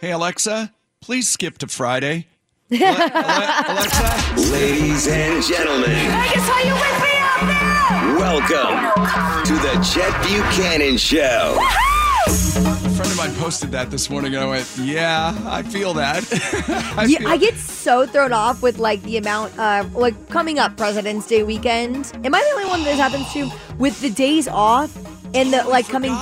Hey, Alexa, please skip to Friday. Ale- Ale- Alexa? Ladies and gentlemen, Vegas, are you with me out there? welcome to the Chet Buchanan Show. A friend of mine posted that this morning, and I went, Yeah, I feel that. I, Yeah, feel- I get so thrown off with like the amount of like coming up President's Day weekend. Am I the only one that this happens to with the days off and the like coming?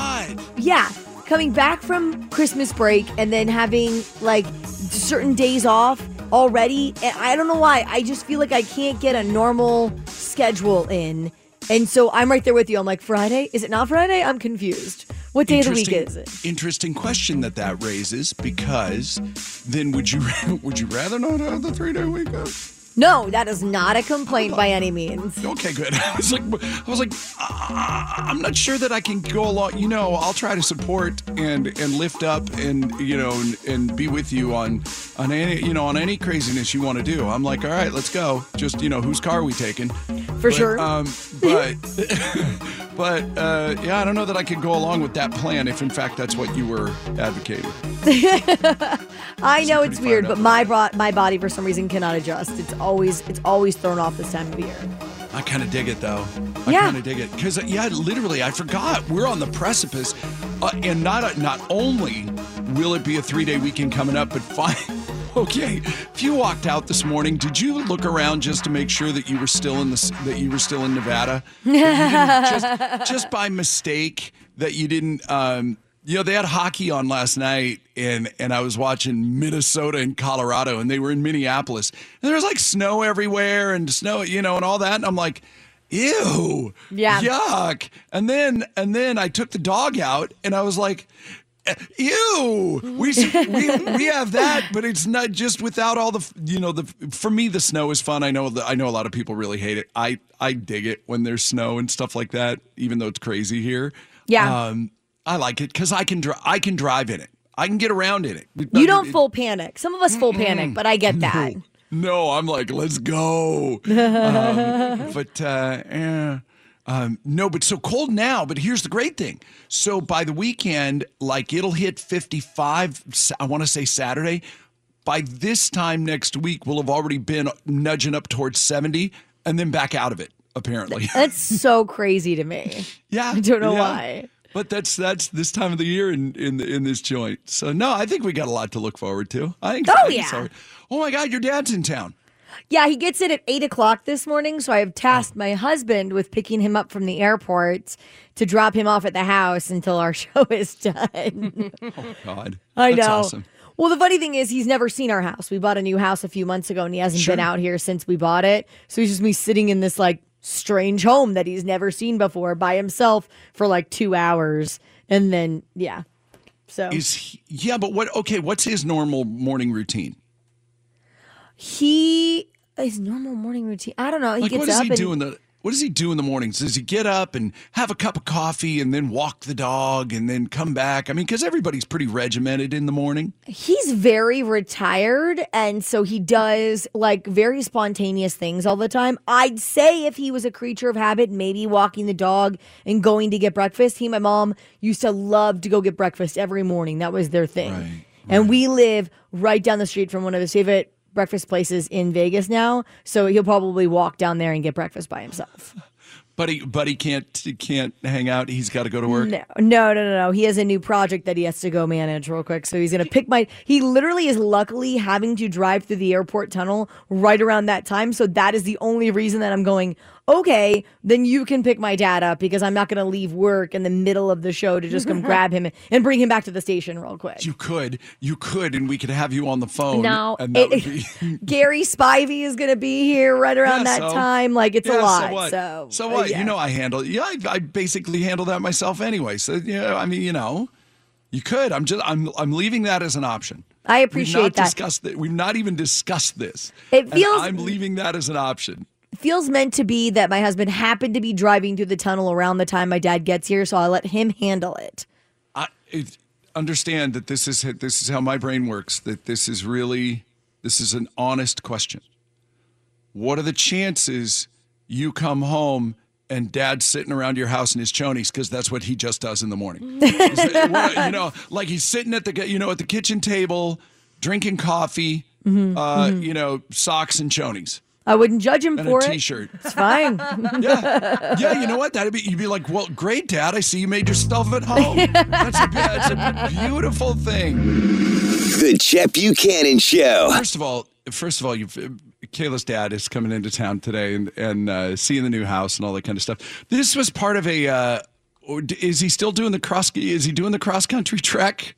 Yeah, coming back from Christmas break and then having like certain days off already. And I don't know why. I just feel like I can't get a normal schedule in. And so I'm right there with you. I'm like, Friday? Is it not Friday? I'm confused. What day of the week is it? Interesting question that that raises because then would you would you rather not have the three day weekend? No, that is not a complaint by any means. Okay, good. I was like, I was like, uh, I'm not sure that I can go along. You know, I'll try to support and and lift up and you know and, and be with you on on any you know on any craziness you want to do. I'm like, all right, let's go. Just you know, whose car are we taking? For But, sure. Um, but but uh, yeah, I don't know that I could go along with that plan if in fact that's what you were advocating. I know it's weird, but my bro- my body for some reason cannot adjust. It's always it's always thrown off this time of year. I kind of dig it though. I Yeah. kind of dig it because yeah, literally, I forgot we're on the precipice, uh, and not not only will it be a three day weekend coming up, but fine. Okay, if you walked out this morning, did you look around just to make sure that you were still in the that you were still in Nevada? Just just by mistake that you didn't. Um, you know, they had hockey on last night, and and I was watching Minnesota and Colorado, and they were in Minneapolis, and there was like snow everywhere and snow, you know, and all that, and I'm like, ew, Yeah. yuck. And then and then I took the dog out, and I was like. Ew, we, we we have that, but it's not just without all the you know the for me the snow is fun. I know that I know a lot of people really hate it. I I dig it when there's snow and stuff like that, even though it's crazy here. Yeah. um, I like it because I can dri- I can drive in it. I can get around in it. You don't full panic. Some of us full panic, but I get that. No, I'm like, let's go. um, but uh, eh. um, no, but so cold now. But here's the great thing. So by the weekend, like it'll hit 55. I want to say Saturday. By this time next week, we'll have already been nudging up towards 70, and then back out of it. Apparently, That's so crazy to me. yeah. I don't know yeah. why. But that's that's this time of the year in in in this joint. So no, I think we got a lot to look forward to. I think. Oh, I think yeah. so. Oh my God, your dad's in town. Yeah, he gets it at eight o'clock this morning, so I have tasked oh. my husband with picking him up from the airport to drop him off at the house until our show is done. Oh God, I that's know. awesome. Well, the funny thing is, he's never seen our house. We bought a new house a few months ago, and he hasn't been out here since we bought it. So he's just me sitting in this like strange home that he's never seen before by himself for like two hours, and then yeah. So Is he, yeah, but what? Okay, what's his normal morning routine? he his normal morning routine. I don't know. He Like, gets what does up he and do in the? What does he do in the mornings? Does he get up and have a cup of coffee and then walk the dog and then come back? I mean, because everybody's pretty regimented in the morning. he's very retired and so he does like very spontaneous things all the time i'd say if he was a creature of habit maybe walking the dog and going to get breakfast he and my mom used to love to go get breakfast every morning that was their thing Right, and we live right down the street from one of his favorite breakfast places in vegas now so he'll probably walk down there and get breakfast by himself But he, but he can't he can't hang out. He's got to go to work. No, no, no, no, no. He has a new project that he has to go manage real quick. So he's going to pick my. He literally is luckily having to drive through the airport tunnel right around that time. So that is the only reason that I'm going, okay, then you can pick my dad up because I'm not going to leave work in the middle of the show to just come grab him and bring him back to the station real quick. You could, you could, and we could have you on the phone. No, it- be. Gary Spivey is going to be here right around Yeah, that so- time. Like it's Yeah, a lot. So what? So, So uh, what? yeah. You know, I handle. Yeah, I, I basically handle that myself anyway. So yeah, I mean, you know, you could. I'm just. I'm. I'm leaving that as an option. I We've appreciate not that. discussed that. We've not even discussed this. It feels- I'm leaving that as an option. Feels meant to be that my husband happened to be driving through the tunnel around the time my dad gets here, so I let him handle it. I it, understand that this is this is how my brain works. That this is really this is an honest question. What are the chances you come home and dad's sitting around your house in his chonies because that's what he just does in the morning. you know, like he's sitting at the you know at the kitchen table, drinking coffee, Mm-hmm, uh, you know, socks and chonies I wouldn't judge him and for a it. t-shirt. It's fine. Yeah, yeah. You know what? That'd be you'd be like, well, great, Dad. I see you made your stuff at home. That's a, that's a beautiful thing. The Chet Buchanan Show. First of all, first of all, you've. Kayla's dad is coming into town today and and uh, seeing the new house and all that kind of stuff. This was part of a. Uh, is he still doing the cross? Is he doing the cross country trek?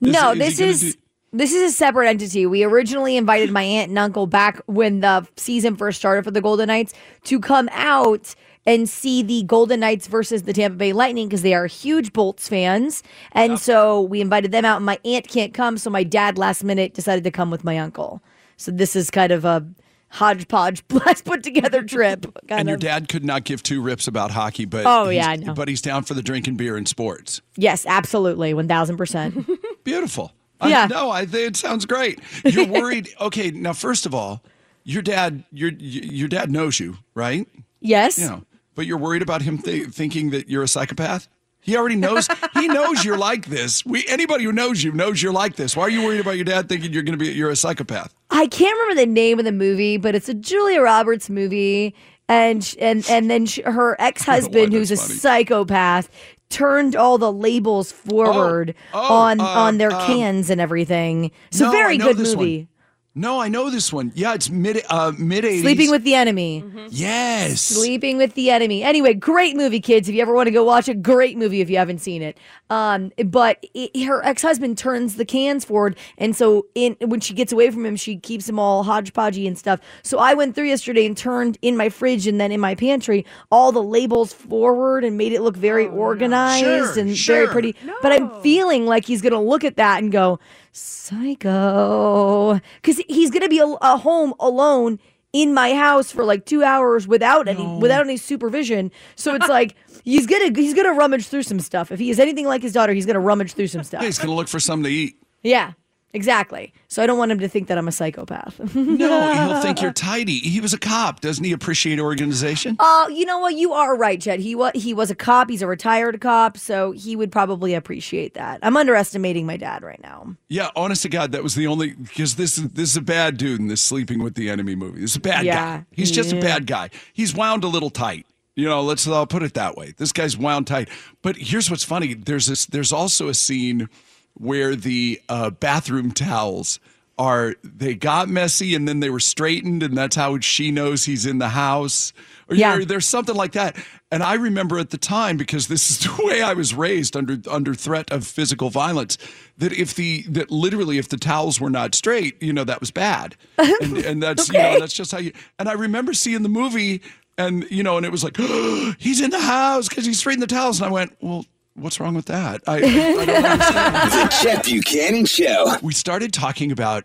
Is- no, is this is do- this is a separate entity. We originally invited my aunt and uncle back when the season first started for the Golden Knights to come out and see the Golden Knights versus the Tampa Bay Lightning because they are huge Bolts fans. And so we invited them out. And my aunt can't come, so my dad last minute decided to come with my uncle. So this is kind of a hodgepodge, let's put together trip. And your of. dad could not give two rips about hockey, but Oh, he's- yeah. But he's down for the drinking beer and sports. Yes, absolutely, one thousand percent. Beautiful. Yeah. I, no, I think it sounds great. You're worried. okay, now first of all, your dad, your your dad knows you, right? Yes. You know, but you're worried about him th- thinking that you're a psychopath. He already knows. he knows you're like this. We anybody who knows you knows you're like this. Why are you worried about your dad thinking you're going to be you're a psychopath? I can't remember the name of the movie, but it's a Julia Roberts movie, and and and then sh- her ex husband, who's a funny. psychopath, turned all the labels forward oh, on uh, on their um, cans and everything. It's No, a very good movie. one. Movie. No, I know this one. Yeah, it's mid uh mid 80s. Sleeping with the Enemy. Yes. Sleeping with the Enemy. Anyway, great movie, kids. If you ever want to go watch a great movie, if you haven't seen it. Um, but it, her ex husband turns the cans forward, and so in when she gets away from him, she keeps them all hodgepodgey and stuff. So I went through yesterday and turned in my fridge and then in my pantry all the labels forward and made it look very organized Sure, and very sure. pretty. But I'm feeling like he's gonna look at that and go, psycho, because he's gonna be a, a uh, home alone in my house for like two hours without any without any supervision. So it's like he's gonna he's gonna rummage through some stuff. If he is anything like his daughter, he's gonna rummage through some stuff. He's going to look for something to eat. Yeah, exactly. So I don't want him to think that I'm a psychopath. No, he'll think you're tidy. He was a cop. Doesn't he appreciate organization? Oh, you know what? You are right, Chet. He was he was a cop. He's a retired cop, so he would probably appreciate that. I'm underestimating my dad right now. Yeah, honest to God, that was the only because this is this is a bad dude in this sleeping with the enemy movie. This is a bad Yeah, guy. He's just a bad guy. He's wound a little tight. You know, let's I'll put it that way. This guy's wound tight. But here's what's funny. There's this there's also a scene where the uh, bathroom towels are they got messy and then they were straightened and that's how she knows he's in the house. Or Yeah. there- there's something like that. And I remember at the time because this is the way I was raised under under threat of physical violence that if the that literally if the towels were not straight, you know that was bad. And and that's you know that's just how you And I remember seeing the movie and you know and it was like he's in the house cuz he straightened the towels and I went, "Well, what's wrong with that?" I, I, I don't. The Chet Buchanan Show. we started talking about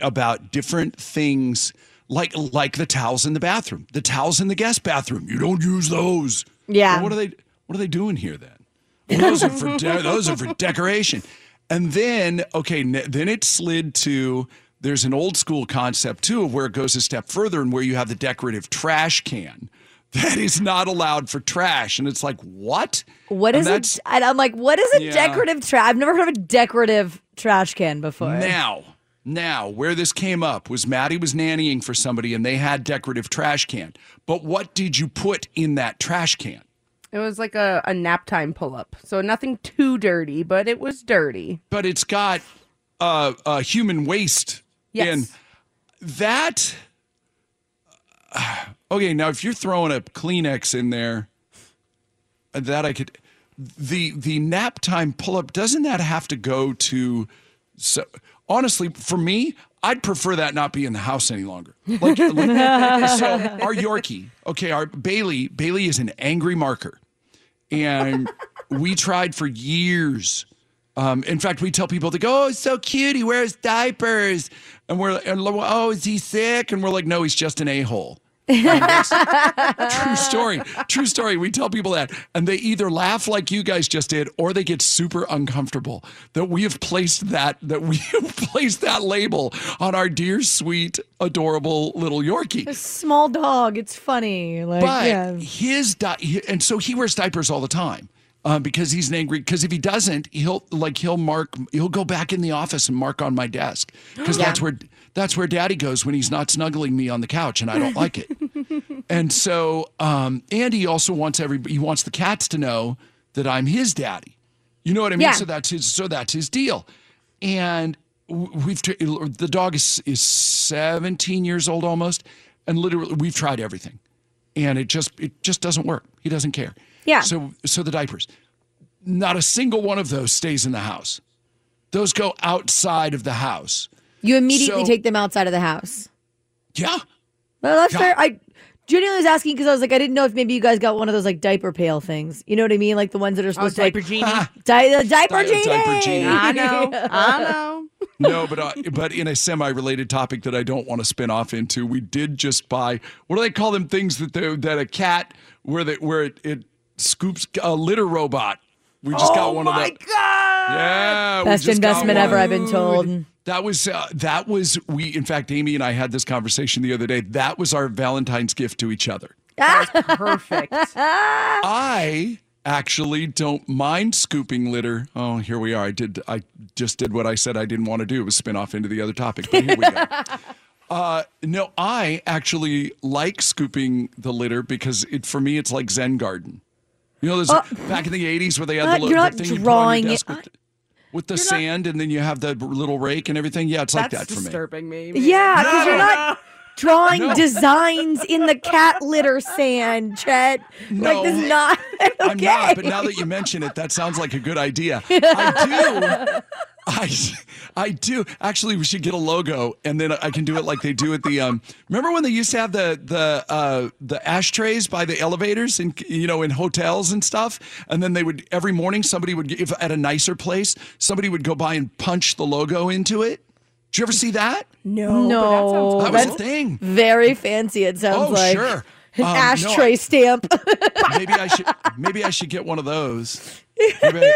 about different things like like the towels in the bathroom, the towels in the guest bathroom. You don't use those. Yeah. Well, what are they? What are they doing here then? Well, those are for de- those are for decoration. And then okay, n- then it slid to there's an old school concept too of where it goes a step further and where you have the decorative trash can that is not allowed for trash, and it's like what? What And is that's- it? And I'm like, what is a Yeah. decorative trash? I've never heard of a decorative trash can before. Now, now, where this came up was Maddie was nannying for somebody and they had decorative trash can. But what did you put in that trash can? It was like a, a nap time pull up. So nothing too dirty, but it was dirty. But it's got uh, uh, human waste Yes. in that. Okay, now if you're throwing a Kleenex in there, uh, that I could. The the nap time pull up doesn't that have to go to? So honestly, for me, I'd prefer that not be in the house any longer. Like, like- so our Yorkie, okay, our Bailey, Bailey is an angry marker, and we tried for years. Um, in fact, we tell people to go, oh, so cute. He wears diapers, and we're and oh, is he sick? And we're like, no, he's just an a hole. True story. True story. We tell people that, and they either laugh like you guys just did, or they get super uncomfortable that we have placed that that we have placed that label on our dear, sweet, adorable little Yorkie. A Small dog. It's funny. Like, But yeah. his di- and so he wears diapers all the time. Uh, because he's an angry. Because if he doesn't, he'll like he'll mark. He'll go back in the office and mark on my desk. Because that's where that's where Daddy goes when he's not snuggling me on the couch, and I don't like it. and so, um, and he also wants every he wants the cats to know that I'm his daddy. You know what I mean? Yeah. So that's his. So that's his deal. And we've the dog is is 17 years old almost, and literally we've tried everything and it just it just doesn't work. He doesn't care. Yeah. So so the diapers, not a single one of those stays in the house. Those go outside of the house. You immediately So- take them outside of the house. Yeah. Well, that's Yeah. fair. I genuinely was asking because I was like, I didn't know if maybe you guys got one of those like diaper pail things. You know what I mean? Like the ones that are Oh, supposed diaper to genie. like di- the diaper Di- uh, genie. diaper genie. I know. I know. No, but uh, but in a semi-related topic that I don't want to spin off into, we did just buy what do they call them things that that a cat where that where it, it scoops a litter robot. We just got one of my god! Yeah, Best investment ever, I've been told. That was uh, that was we. In fact, Amy and I had this conversation the other day. That was our Valentine's gift to each other. That's perfect. I actually don't mind scooping litter. Oh, here we are. I did. I just did what I said I didn't want to do. It was spin off into the other topic. But here we go. Uh, no, I actually like scooping the litter because it for me it's like Zen garden. You know, there's back in the '80s where they had Uh, the, little you're not the thing you put on drawing your it- desk with, with the sand, and then you have the little rake and everything. Yeah, it's like that for me. disturbing me. man. Yeah, because you're not drawing No. designs in the cat litter sand, Chet. No. Like this is not okay. I'm not, but now that you mention it, that sounds like a good idea. I do. I, I do. Actually, we should get a logo, and then I can do it like they do at the. Um, remember when they used to have the the uh, the ashtrays by the elevators, and you know, in hotels and stuff, and then they would every morning somebody would if at a nicer place somebody would go by and punch the logo into it. Did you ever see that? No. No. That sounds That was a thing. Very fancy. It sounds Oh, like sure. an Um, no, ashtray I- stamp. Maybe I should. Maybe I should get one of those. Maybe I-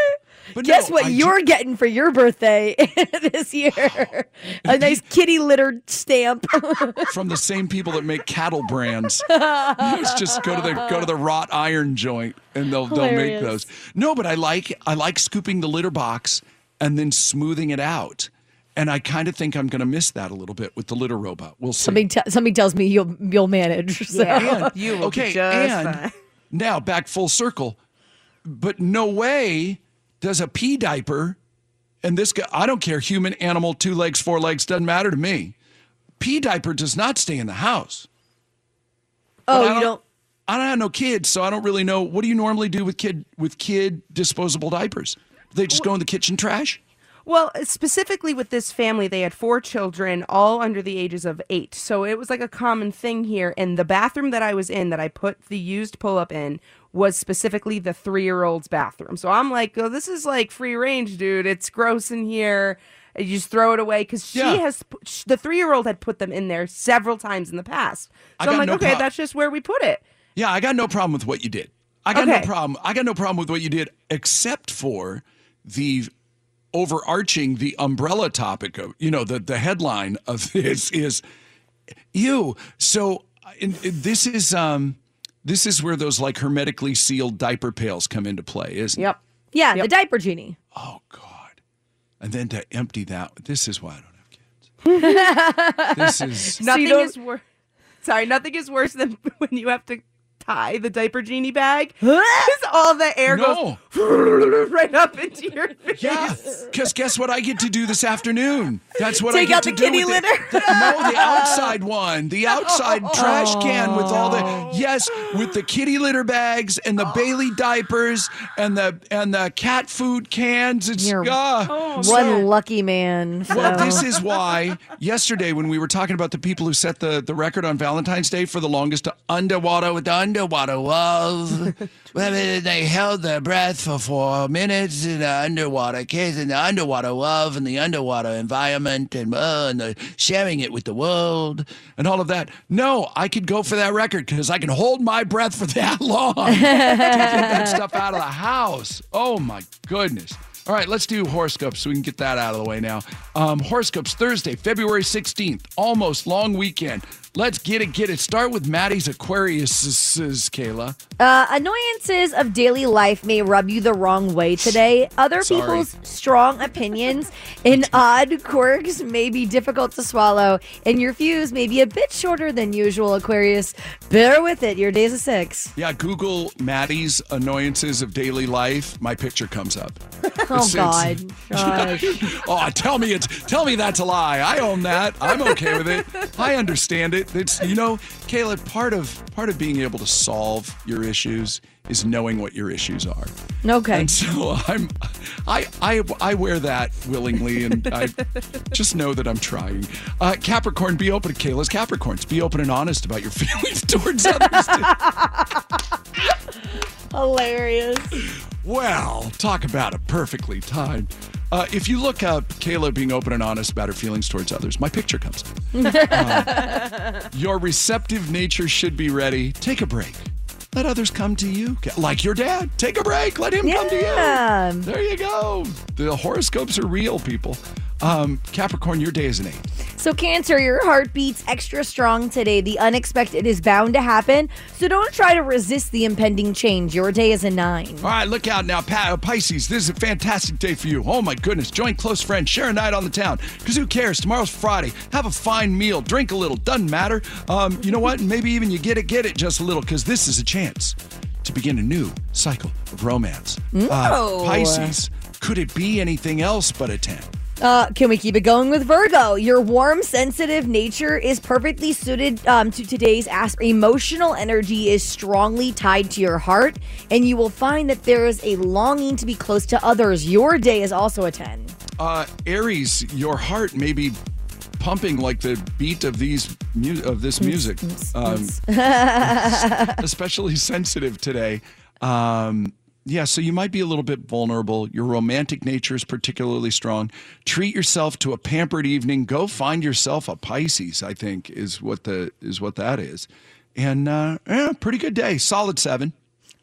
but Guess no, what I you're getting for your birthday this year? A nice kitty litter stamp. from the same people that make cattle brands. It's just go to the go to the wrought iron joint and they'll they'll make those. No, but I like I like scooping the litter box and then smoothing it out. And I kind of think I'm going to miss that a little bit with the litter robot. We'll see. something, t- something tells me you'll you'll manage. So. Yeah, you will okay, be just and fine. now back full circle. But no way does a pee diaper, and this guy, I don't care, human, animal, two legs, four legs, doesn't matter to me. Pee diaper does not stay in the house. Oh, I you don't. I don't have no kids, so I don't really know. What do you normally do with kid with kid disposable diapers? They just go in the kitchen trash. Well, specifically with this family, they had four children, all under the ages of eight. So it was like a common thing here. And the bathroom that I was in, that I put the used pull up in, was specifically the three year old's bathroom. So I'm like, oh, this is like free range, dude. It's gross in here. You just throw it away because she Yeah. has the three year old had put them in there several times in the past. So I'm like, no okay, prob- that's just where we put it. Yeah, I got no problem with what you did. I got Okay. no problem. I got no problem with what you did, except for the overarching, the umbrella topic of you know the the headline of this is you. So in, in- this is um this is where those like hermetically sealed diaper pails come into play, isn't it? Yep. Yeah, the diaper genie. Oh God! And then to empty that. This is why I don't have kids. this is Nothing don't- is worse. Sorry, nothing is worse than when you have to tie the diaper genie bag. 'Cause all the air no. goes right up into your face. Yeah, because guess what I get to do this afternoon? That's what I Take get out to the do kitty with litter? The, the- no, the outside one, the outside trash can with all the yes, with the kitty litter bags and the Bailey diapers and the and the cat food cans. It's You're ah. One lucky man. Well, this is why yesterday when we were talking about the people who set the, the record on Valentine's Day for the longest underwater with the underwater walls, well, they held their breath for four minutes in the underwater case and the underwater love and the underwater environment and, uh, and the sharing it with the world and all of that. No, I could go for that record because I can hold my breath for that long to get that stuff out of the house. Oh my goodness. All right, let's do horoscopes so we can get that out of the way now. Um, horoscopes Thursday, February 16th, almost long weekend. Let's get it, get it. Start with Maddie's Aquarius, Kayla. Uh, annoyances of daily life may rub you the wrong way today. Other Sorry. people's strong opinions and odd quirks may be difficult to swallow, and your fuse may be a bit shorter than usual, Aquarius. Bear with it. Your day's a six. Yeah, Google Maddie's annoyances of daily life. My picture comes up. Oh, God. oh, tell me it's tell me that's a lie. I own that. I'm okay with it. I understand it. It's you know, Kayla, part of part of being able to solve your issues is knowing what your issues are. Okay. And so I'm I I I wear that willingly and I just know that I'm trying. Uh, Capricorn, be open to Kayla's Capricorns. Be open and honest about your feelings towards others. Hilarious. Well, talk about a perfectly timed. Uh, if you look up Kayla being open and honest about her feelings towards others, my picture comes up. Uh, your receptive nature should be ready. Take a break. Let others come to you. Like your dad. Take a break. Let him come to you. There you go. The horoscopes are real, people. Um, Capricorn, your day is an eight. So, Cancer, your heart beats extra strong today. The unexpected is bound to happen. So, don't try to resist the impending change. Your day is a nine. All right, look out now, Pa- uh, Pisces. This is a fantastic day for you. Oh my goodness. Join close friends, share a night on the town. Because who cares? Tomorrow's Friday. Have a fine meal, drink a little, doesn't matter. Um, you know what? Maybe even you get it, get it just a little, because this is a chance to begin a new cycle of romance. Uh, Pisces, could it be anything else but a 10? Uh, can we keep it going with Virgo? Your warm, sensitive nature is perfectly suited um, to today's ask. Emotional energy is strongly tied to your heart, and you will find that there is a longing to be close to others. Your day is also a 10. Uh, Aries, your heart may be pumping like the beat of these mu- of this music. Um, especially sensitive today. Um, yeah, so you might be a little bit vulnerable. Your romantic nature is particularly strong. Treat yourself to a pampered evening. Go find yourself a Pisces. I think is what the is what that is, and uh, yeah, pretty good day. Solid seven.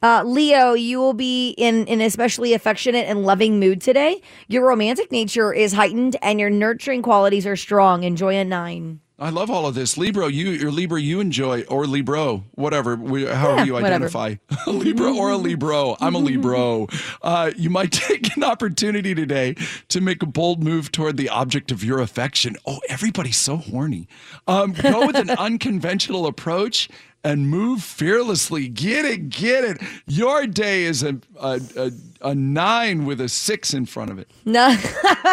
Uh, Leo, you will be in an especially affectionate and loving mood today. Your romantic nature is heightened, and your nurturing qualities are strong. Enjoy a nine. I love all of this. Libra, you or Libra, you enjoy or Libro, whatever, we- however Yeah, you identify, Libra or a Libro. I'm a Libro. Uh, you might take an opportunity today to make a bold move toward the object of your affection. Oh, everybody's so horny. Um, go with an unconventional approach and move fearlessly. Get it, get it. Your day is a a, a, a nine with a six in front of it. No.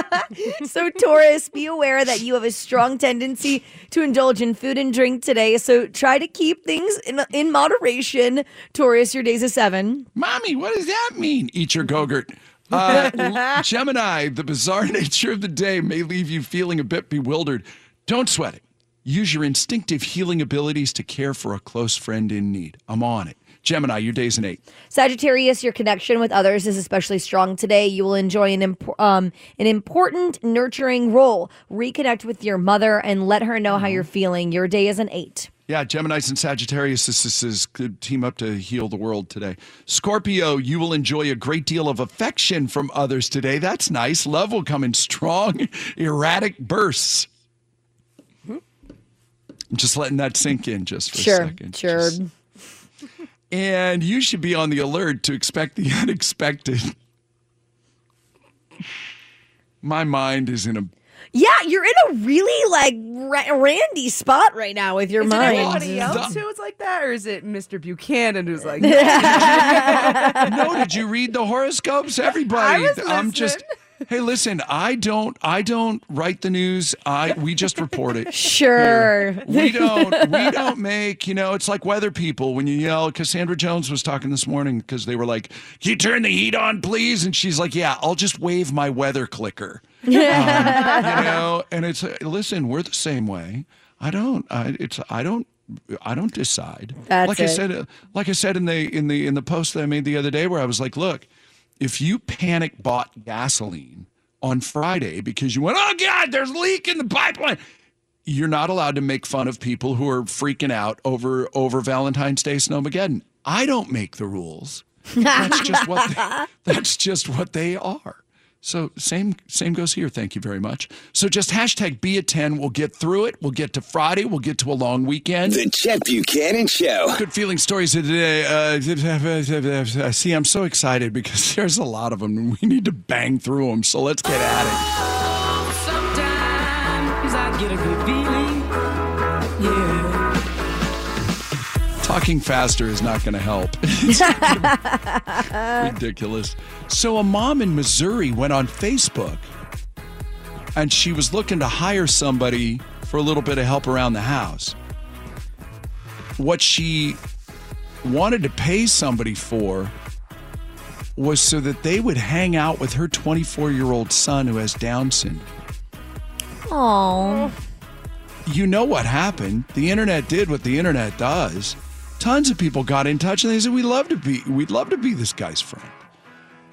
so, Taurus, be aware that you have a strong tendency to indulge in food and drink today. So, try to keep things in, in moderation. Taurus, your day's a seven. Mommy, what does that mean? Eat your Gogurt. Uh, Gemini, the bizarre nature of the day may leave you feeling a bit bewildered. Don't sweat it. Use your instinctive healing abilities to care for a close friend in need. I'm on it. Gemini, your day's an eight. Sagittarius, your connection with others is especially strong today. You will enjoy an imp- um, an important nurturing role. Reconnect with your mother and let her know how you're feeling. Your day is an eight. Yeah, Geminis and Sagittarius this this could team up to heal the world today. Scorpio, you will enjoy a great deal of affection from others today. That's nice. Love will come in strong, erratic bursts. I'm just letting that sink in just for a second. sure. Just- and you should be on the alert to expect the unexpected. My mind is in a Yeah, you're in a really like ra- randy spot right now with your mind. Is it mind. anybody else who was like that, or is it Mr. Buchanan who's like, no, did you read the horoscopes? Everybody. I was I'm just Hey, listen, I don't I don't write the news. I we just report it. Sure. We don't we don't make, you know, it's like weather people when you yell Cassandra Jones was talking this morning because they were like, Can you turn the heat on, please? And she's like, Yeah, I'll just wave my weather clicker. Um, you know, and it's listen, we're the same way. I don't I it's I don't I don't decide. That's like I it. said uh, like I said in the in the in the post that I made the other day where I was like, look, if you panic bought gasoline on Friday because you went, oh God, there's leak in the pipeline, you're not allowed to make fun of people who are freaking out over over Valentine's Day snowmageddon. I don't make the rules. That's just what they, that's just what they are. So same same goes here. Thank you very much. So just hashtag be a 10. We'll get through it. We'll get to Friday. We'll get to a long weekend. The Chet Buchanan Show. Good feeling stories of today. Uh, see, I'm so excited because there's a lot of them and we need to bang through them. So let's get at it. Sometimes Talking faster is not going to help. Ridiculous. So, a mom in Missouri went on Facebook and she was looking to hire somebody for a little bit of help around the house. What she wanted to pay somebody for was so that they would hang out with her 24 year old son who has Down syndrome. Oh. you know what happened. The internet did what the internet does. Tons of people got in touch and they said, We'd love to be we'd love to be this guy's friend.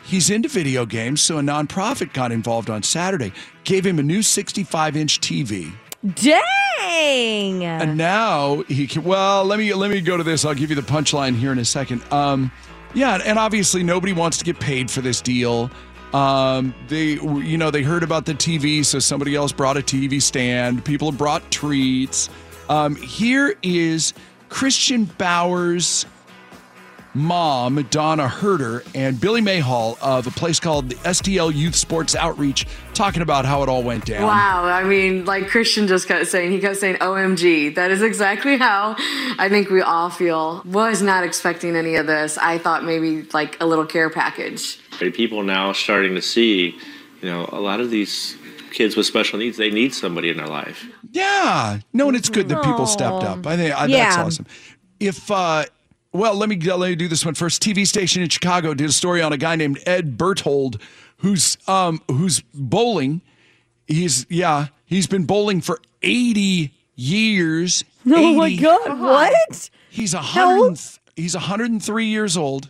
He's into video games, so a nonprofit got involved on Saturday, gave him a new 65 inch TV. Dang. And now he can well, let me let me go to this. I'll give you the punchline here in a second. Um yeah, and obviously nobody wants to get paid for this deal. Um, they, you know, they heard about the TV, so somebody else brought a TV stand. People have brought treats. Um, here is Christian Bauer's mom, Donna Herder, and Billy Mayhall of a place called the STL Youth Sports Outreach, talking about how it all went down. Wow. I mean, like Christian just kept saying, he kept saying, OMG. That is exactly how I think we all feel. Was not expecting any of this. I thought maybe like a little care package. People now starting to see, you know, a lot of these kids with special needs, they need somebody in their life. Yeah. No, and it's good that people stepped up. I think I, that's awesome. If uh well, let me let me do this one first. TV station in Chicago did a story on a guy named Ed Berthold who's um who's bowling. He's yeah, he's been bowling for 80 years. Oh my God. What? He's a hundred. old? and- He's 103 years old.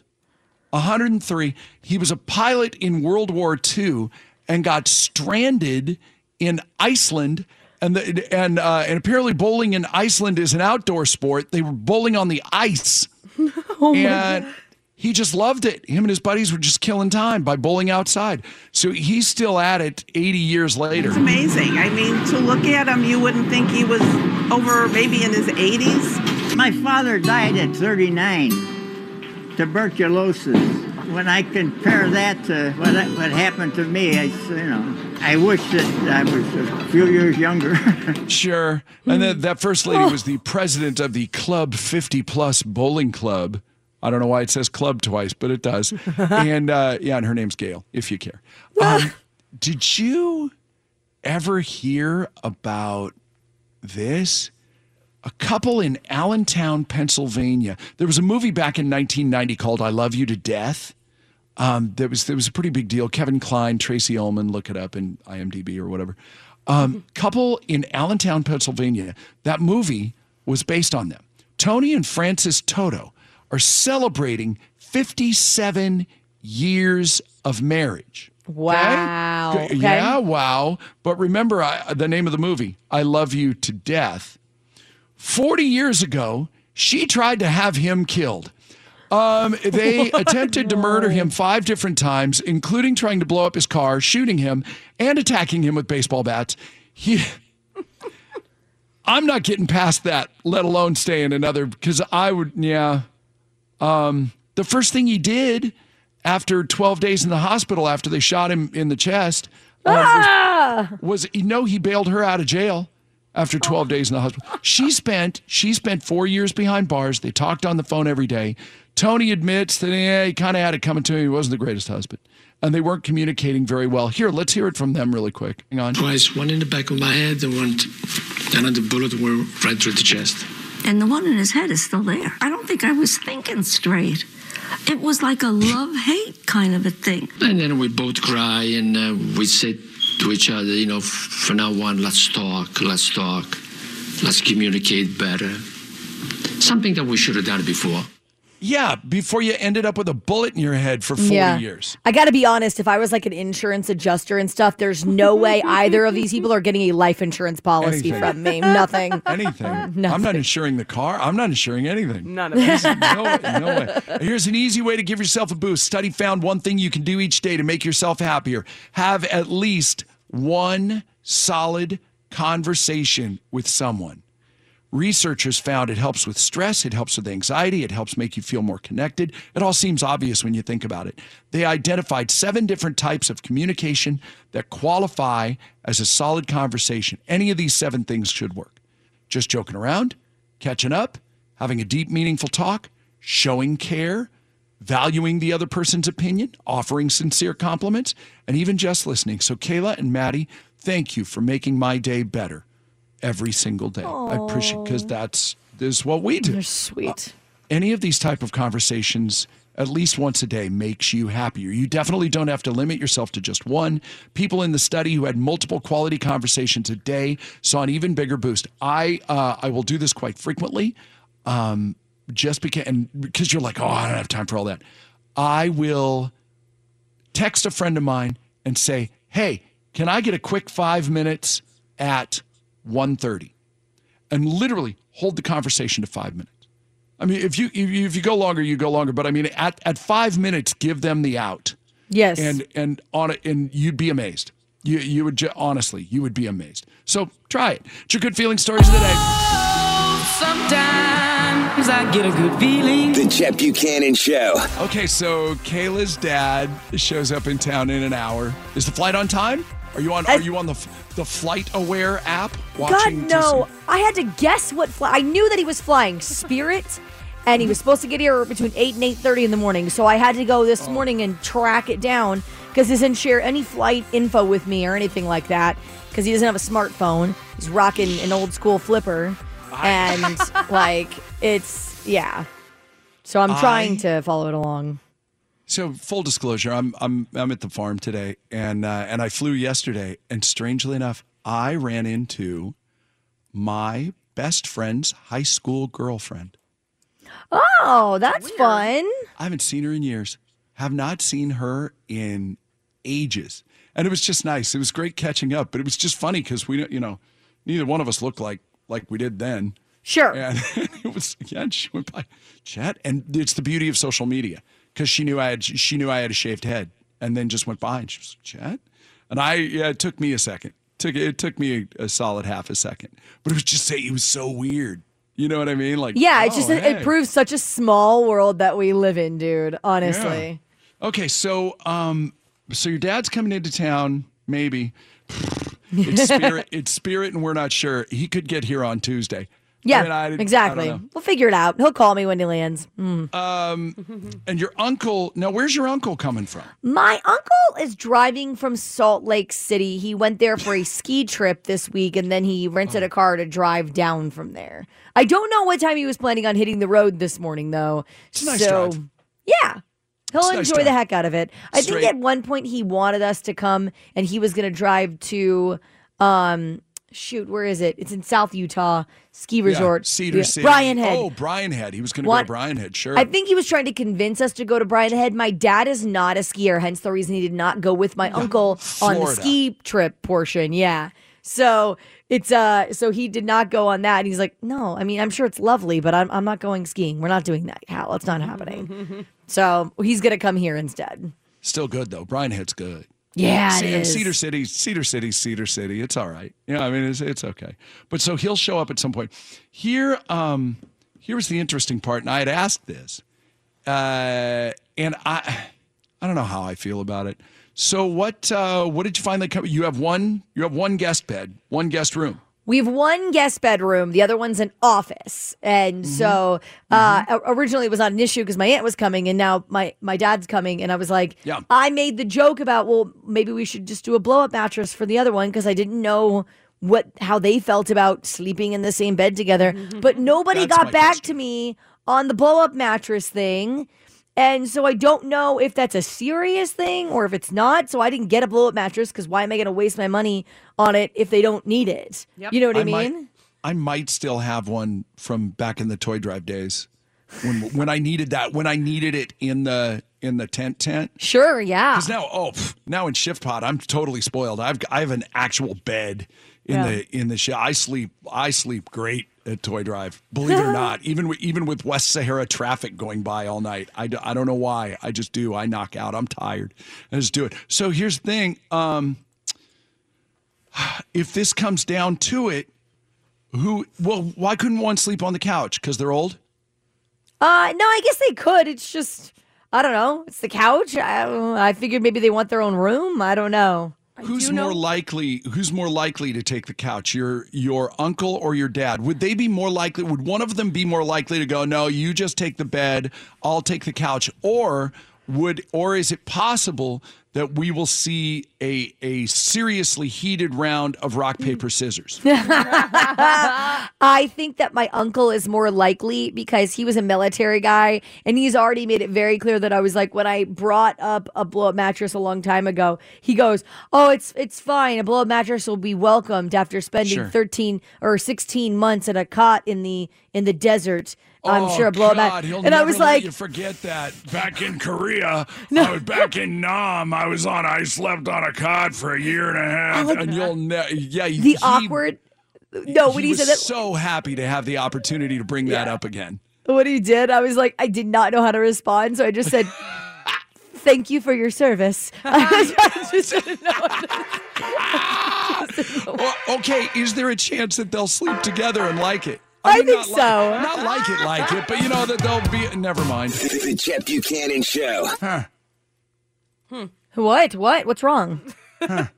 103. He was a pilot in World War II and got stranded in Iceland. And the, and uh, and apparently bowling in Iceland is an outdoor sport. They were bowling on the ice, and he just loved it. Him and his buddies were just killing time by bowling outside. So he's still at it 80 years later. It's amazing. I mean, to look at him, you wouldn't think he was over maybe in his 80s. My father died at 39, tuberculosis. When I compare that to what, what happened to me, I, s- you know, I wish that I was a few years younger. Sure. And then that first lady was the president of the Club 50 Plus Bowling Club. I don't know why it says club twice, but it does. and uh, yeah, and her name's Gail, if you care. Um, did you ever hear about this? A couple in Allentown, Pennsylvania. There was a movie back in 1990 called I Love You to Death. Um, there was there was a pretty big deal. Kevin Kline, Tracey Ullman, look it up in IMDb or whatever. Um, couple in Allentown, Pennsylvania. That movie was based on them. Tony and Frances Toto are celebrating 57 years of marriage. Wow. Okay, Okay. Yeah, wow. But remember I, the name of the movie, I Love You to Death. 40 years ago, she tried to have him killed. Um, they attempted to murder him five different times, including trying to blow up his car, shooting him, and attacking him with baseball bats. He, I'm not getting past that, let alone staying in another, because I would, yeah. Um, the first thing he did after 12 days in the hospital after they shot him in the chest uh, Ah! was, was you know he bailed her out of jail after 12 days in the hospital. She spent she spent four years behind bars. They talked on the phone every day. Tony admits that yeah, he kind of had it coming to him. He wasn't the greatest husband, and they weren't communicating very well. Here, let's hear it from them really quick. Hang on. Twice, one in the back of my head, and one, another bullet went right through the chest. And the one in his head is still there. I don't think I was thinking straight. It was like a love hate kind of a thing. And then we both cry, and uh, we say to each other, you know, "F- from now on, let's talk, let's talk, let's communicate better. Something that we should have done before. Yeah, before you ended up with a bullet in your head for 40 yeah. years. I got to be honest. If I was like an insurance adjuster and stuff, there's no way either of these people are getting a life insurance policy Anything. from me. Nothing. Anything. I'm not insuring the car. I'm not insuring anything. None of it. no, way, no way. Here's an easy way to give yourself a boost. Study found one thing you can do each day to make yourself happier. Have at least one solid conversation with someone. Researchers found it helps with stress, it helps with anxiety, it helps make you feel more connected. It all seems obvious when you think about it. They identified seven different types of communication that qualify as a solid conversation. Any of these seven things should work. Just joking around, catching up, having a deep, meaningful talk, showing care, valuing the other person's opinion, offering sincere compliments, and even just listening. So, Kayla and Maddie, thank you for making my day better every single day. I appreciate because that's this is what we do. They're sweet. Any of these type of conversations at least once a day makes you happier. You definitely don't have to limit yourself to just one. People in the study who had multiple quality conversations a day saw an even bigger boost. I uh, I will do this quite frequently, um, just because and because you're like, oh, I don't have time for all that. I will text a friend of mine and say, hey, can I get a quick five minutes at 1.30? And literally hold the conversation to five minutes. I mean, if you if you, if you go longer, you go longer. But I mean, at, at five minutes, give them the out. Yes. And and on it, and you'd be amazed. You you would ju- honestly, you would be amazed. So try it. It's your good feeling stories of the day. Sometimes I get a good feeling. The Chet Buchanan Show. Okay, so Kayla's dad shows up in town in an hour. Is the flight on time? Are you on? Are you on the the FlightAware app? God Watching to no! I had to guess what fly. I knew that he was flying Spirit, and he was supposed to get here between eight and eight thirty in the morning. So I had to go Oh. this morning and track it down because he doesn't share any flight info with me or anything like that because he doesn't have a smartphone. He's rocking an old school flipper, and like it's yeah. So I'm trying I- to follow it along. So full disclosure, I'm I'm I'm at the farm today, and uh, and I flew yesterday, and strangely enough, I ran into my best friend's high school girlfriend. Oh, that's fun. I haven't seen her in years. Have not seen her in ages, and it was just nice. It was great catching up, but it was just funny because we, you know, neither one of us looked like like we did then. Sure. And it was yeah, she went by Chet, and it's the beauty of social media because she knew I had she knew I had a shaved head, and then just went by and she was like, Chet, and I yeah, it took me a second. Took it took me a, a solid half a second, but it was just say it was so weird. You know what I mean? Like Yeah, oh, just it proves such a small world that we live in, dude. Honestly. Okay, so um, so your dad's coming into town, maybe. It's spirit. it's spirit, and we're not sure. He could get here on Tuesday. Yeah, I mean, I- I exactly. know. we'll figure it out. He'll call me when he lands. Mm. Um, and your uncle. Now, where's your uncle coming from? My uncle is driving from Salt Lake City. He went there for a ski trip this week and then he rented Oh. a car to drive down from there. I don't know what time he was planning on hitting the road this morning though. It's a nice so, drive. yeah. He'll It's a nice enjoy the heck out of it. I Straight- think at one point he wanted us to come and he was going to drive to um shoot, where is it? It's in South Utah ski resort. Yeah, Cedar Yeah, City. Brian Head. Oh, Brian Head. He was going to go to Brian Head. Sure. I think he was trying to convince us to go to Brian Head. My dad is not a skier, hence the reason he did not go with my uncle on the ski trip portion. Yeah. So it's uh so he did not go on that. And he's like, No, I mean, I'm sure it's lovely, but I'm I'm not going skiing. We're not doing that, Hal. It's not happening. so he's gonna come here instead. Still good though. Brian Head's good. Yeah, it is. Cedar City, Cedar City, Cedar City. It's all right. Yeah, I mean it's it's okay. But so he'll show up at some point. Here, um, here was the interesting part, and I had asked this, uh, and I, I don't know how I feel about it. So what, uh, what did you finally come? You have one, you have one guest bed, one guest room. We have one guest bedroom. The other one's an office. And Mm-hmm. so uh, o- originally it was not an issue because my aunt was coming and now my, my dad's coming. And I was like, Yeah. I made the joke about, well, maybe we should just do a blow up mattress for the other one because I didn't know what how they felt about sleeping in the same bed together. But nobody That's got back to me on the blow up mattress thing. And so I don't know if that's a serious thing or if it's not. So I didn't get a blow up mattress because why am I going to waste my money on it if they don't need it? You know what I, mean? Might, I might still have one from back in the toy drive days. when when I needed that when I needed it in the in the tent tent. Sure, yeah. Because now, oh, pff, now in ShiftPod, I'm totally spoiled. I've I have an actual bed in Yeah. the in the ship. I sleep I sleep great at Toy Drive. Believe it or not, even with, even with West Sahara traffic going by all night, I, I don't know why. I just do. I knock out. I'm tired. I just do it. So here's the thing. Um, if this comes down to it, who? Well, why couldn't one sleep on the couch? Because they're old. Uh, no, I guess they could. It's just, I don't know. It's the couch. I, I figured maybe they want their own room. I don't know. Who's more likely? Who's more likely to take the couch? Your your uncle or your dad? Would they be more likely? Would one of them be more likely to go? No, you just take the bed. I'll take the couch. Or would or is it possible that we will see a a seriously heated round of rock paper scissors? I think that my uncle is more likely because he was a military guy and he's already made it very clear that I was like when I brought up a blow up mattress a long time ago, he goes, "Oh, it's it's fine. A blow up mattress will be welcomed after spending Sure. 13 or 16 months in a cot in the in the desert." I'm Oh, sure blow God, mattress. he'll And I was like, you forget that. Back in Korea, I was back in Nam. I was on. I slept on a cot for a year and a half, and you'll never. yeah. the he- awkward No, when he, was said that so happy to have the opportunity to bring that up again. what he did, I was like, I did not know how to respond, so I just said, "Thank you for your service." I just didn't know. Well, okay, is there a chance that they'll sleep together and like it? I mean, think not so. Like, not like it, like it, but you know that they'll be. Never mind. The Chet Buchanan Show. huh hmm. What? What? What's wrong? I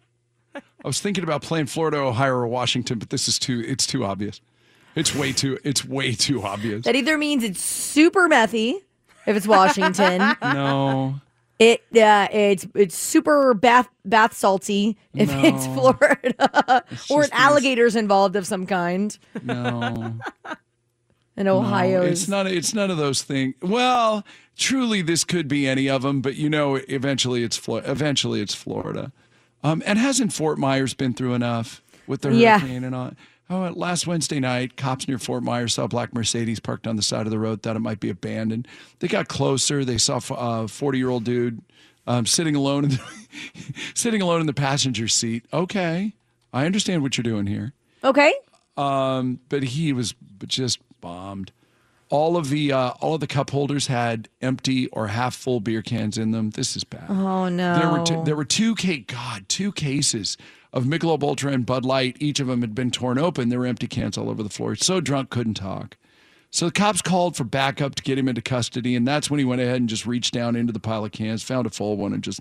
was thinking about playing Florida, Ohio, or Washington, but this is too. It's too obvious. It's way too. It's way too obvious. That either means it's super methy if it's Washington. No. It uh, it's it's super bath bath salty if it's No. Florida, or an alligator's involved of some kind. No. And Ohio No, is it's not. It's none of those things. Well, truly, this could be any of them, but you know, eventually it's Flo- eventually it's Florida. Um, and hasn't Fort Myers been through enough with the Yeah. hurricane and all? Oh, last Wednesday night, cops near Fort Myers saw a black Mercedes parked on the side of the road. Thought it might be abandoned. They got closer. They saw a forty-year-old dude um, sitting alone in the, sitting alone in the passenger seat. Okay, I understand what you're doing here. okay. Um, but he was just bombed. All of the uh, all of the cup holders had empty or half full beer cans in them. This is bad. Oh no. There were two, there were two ca- God two cases of Michelob Ultra and Bud Light. Each of them had been torn open. There were empty cans all over the floor. So drunk, couldn't talk. So the cops called for backup to get him into custody, and that's when he went ahead and just reached down into the pile of cans, found a full one, and just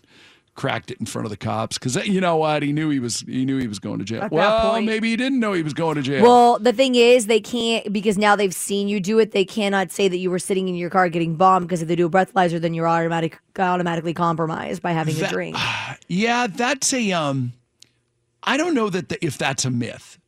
cracked it in front of the cops. Because you know what, he knew he was he knew he was going to jail. At well, point- maybe he didn't know he was going to jail. Well, the thing is, they can't because now they've seen you do it. They cannot say that you were sitting in your car getting bombed because if they do a breathalyzer, then you're automatic automatically compromised by having a That- drink. Yeah, that's a um. I don't know that the, if that's a myth.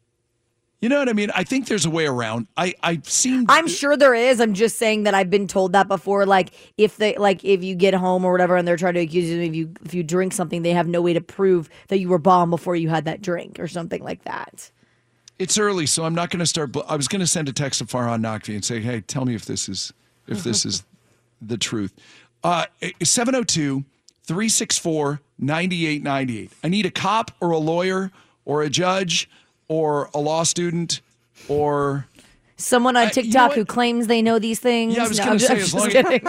You know what I mean? I think there's a way around. I I've seen. I'm sure there is. I'm just saying that I've been told that before. Like if they like if you get home or whatever, and they're trying to accuse you if you if you drink something, they have no way to prove that you were bombed before you had that drink or something like that. It's early, so I'm not going to start. I was going to send a text to Farhan Naqvi and say, "Hey, tell me if this is if this is the truth." Uh, 702 364 9898. I need a cop or a lawyer or a judge or a law student or Someone on you know TikTok who claims they know these things. Yeah, I was No, going to say, I'm long just as, kidding.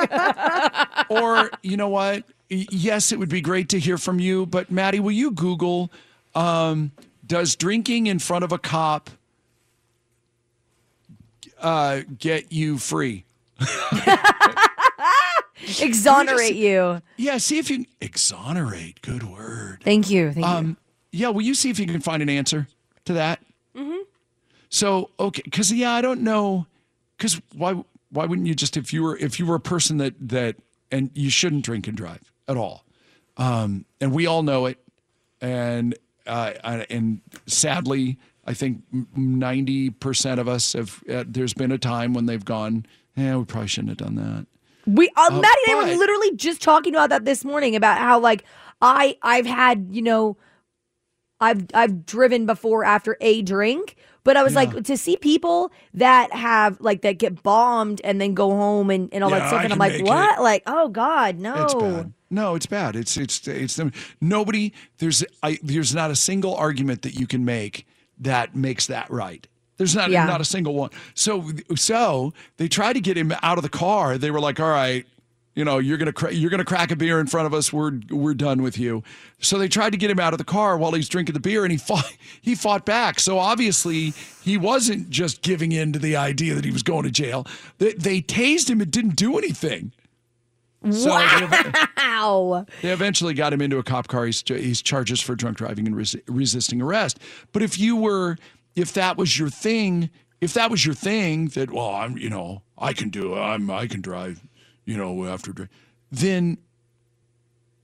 or you know what? Yes, it would be great to hear from you. But Maddie, will you Google? Um, does drinking in front of a cop uh, get you free? Exonerate you. Yeah, see if you exonerate. Good word. Thank you. Thank you. Um, yeah, will you see if you can find an answer to that? Mm-hmm. So okay, because yeah, I don't know, because why why wouldn't you just if you were if you were a person that that and you shouldn't drink and drive at all, um, and we all know it, and uh, and sadly, I think ninety percent of us have. Uh, there's been a time when they've gone, yeah, we probably shouldn't have done that. We uh, Uh, Maddie and I were literally just talking about that this morning about how like I I've had you know I've I've driven before after a drink, but I was Yeah. like to see people that have like that get bombed and then go home and, and all Yeah, that stuff, I and I'm like, what? it. Like, oh God, no. It's bad. No, it's bad. It's it's it's nobody. There's I there's not a single argument that you can make that makes that right. There's not Yeah. not a single one. So so they tried to get him out of the car. They were like, all right. You know, you're gonna cra- you're gonna crack a beer in front of us. We're we're done with you. So they tried to get him out of the car while he's drinking the beer, and he fought he fought back. So obviously he wasn't just giving in to the idea that he was going to jail. They, they tased him. It didn't do anything. So they- Wow. they eventually got him into a cop car. He's, he's charges for drunk driving and res- resisting arrest. But if you were, if that was your thing, if that was your thing, that well, I'm, you know, I can do, it. I'm, I can drive, you know, after, then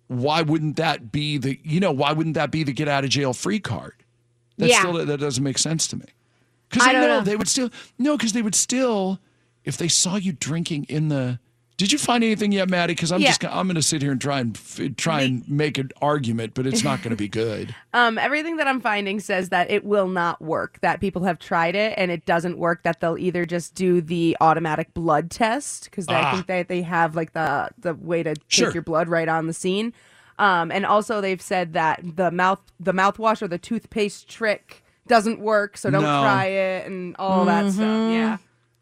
why wouldn't that be the, you know, why wouldn't that be the get out of jail free card? That Yeah. still that doesn't make sense to me. Because I don't know know. they would still no, because they would still, if they saw you drinking in the. Did you find anything yet, Maddie? Because I'm Yeah. just gonna, I'm going to sit here and try and f- try and make an argument, but it's not going to be good. Um, everything that I'm finding says that it will not work. That people have tried it and it doesn't work. That they'll either just do the automatic blood test because Ah. I think that they have like the the way to take Sure. your blood right on the scene. Um, and also they've said that the mouth the mouthwash or the toothpaste trick doesn't work, so don't No. try it and all that stuff. Yeah.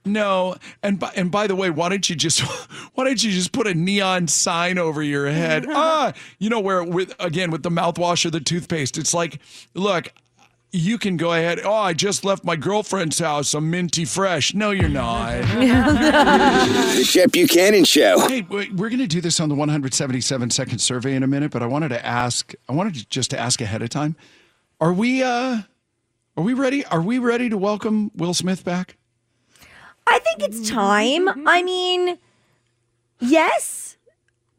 No, and by, and by the way, why don't you just why don't you just put a neon sign over your head? ah, you know where with again with the mouthwash or the toothpaste, it's like, look, you can go ahead. Oh, I just left my girlfriend's house. I'm minty fresh. No, you're not. The Chet Buchanan Show. Hey, we- we're going to do this on the 177 second survey in a minute, but I wanted to ask. I wanted to just to ask ahead of time. Are we? uh Are we ready? Are we ready to welcome Will Smith back? I think it's time. I mean, yes.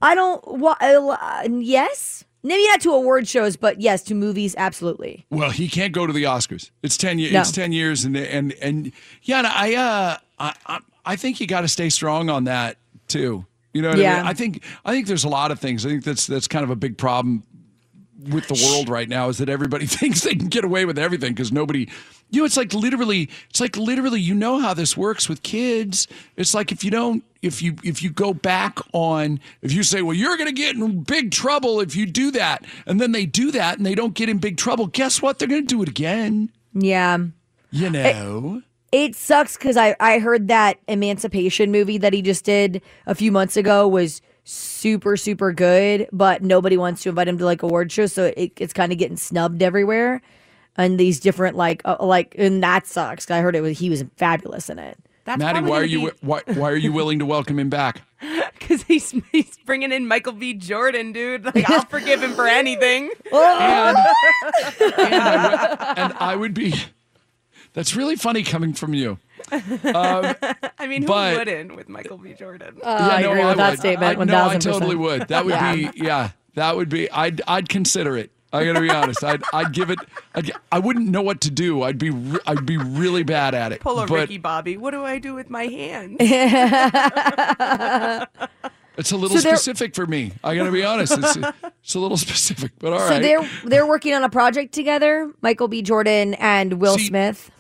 I don't. What? Uh, yes. Maybe not to award shows, but yes, to movies, absolutely. Well, he can't go to the Oscars. It's ten years. No. It's ten years, and and and yeah, and I uh I I, I think you got to stay strong on that too. You know what I Yeah. mean? I think I think there's a lot of things. I think that's that's kind of a big problem with the world right now is that everybody thinks they can get away with everything because nobody you know it's like literally it's like literally you know how this works with kids. It's like if you don't if you if you go back on if you say well you're going to get in big trouble if you do that and then they do that and they don't get in big trouble guess what? They're going to do it again. Yeah. you know? It sucks because I, I heard that Emancipation movie that he just did a few months ago was super, super good, but nobody wants to invite him to like award shows. So it, it's kind of getting snubbed everywhere. And these different, like, uh, like, and that sucks. 'cause I heard it was, he was fabulous in it. That's Maddie, why are gonna you be- why, why are you willing to welcome him back? Because he's he's bringing in Michael B. Jordan, dude. Like I'll forgive him for anything. And, and I and I would be. That's really funny coming from you. Um, I mean, who but- wouldn't with Michael B. Jordan? Uh, I agree with that would. statement. I, no, I totally would. That would Yeah. be, yeah, that would be. I'd, I'd consider it. I got to be honest. I'd, I'd give it. I'd, I wouldn't know what to do. I'd be, re- I'd be really bad at it. Pull a but Ricky Bobby. What do I do with my hands? it's a little So specific for me. I got to be honest. It's, it's a little specific, but all right. So they're they're working on a project together, Michael B. Jordan and Will See- Smith.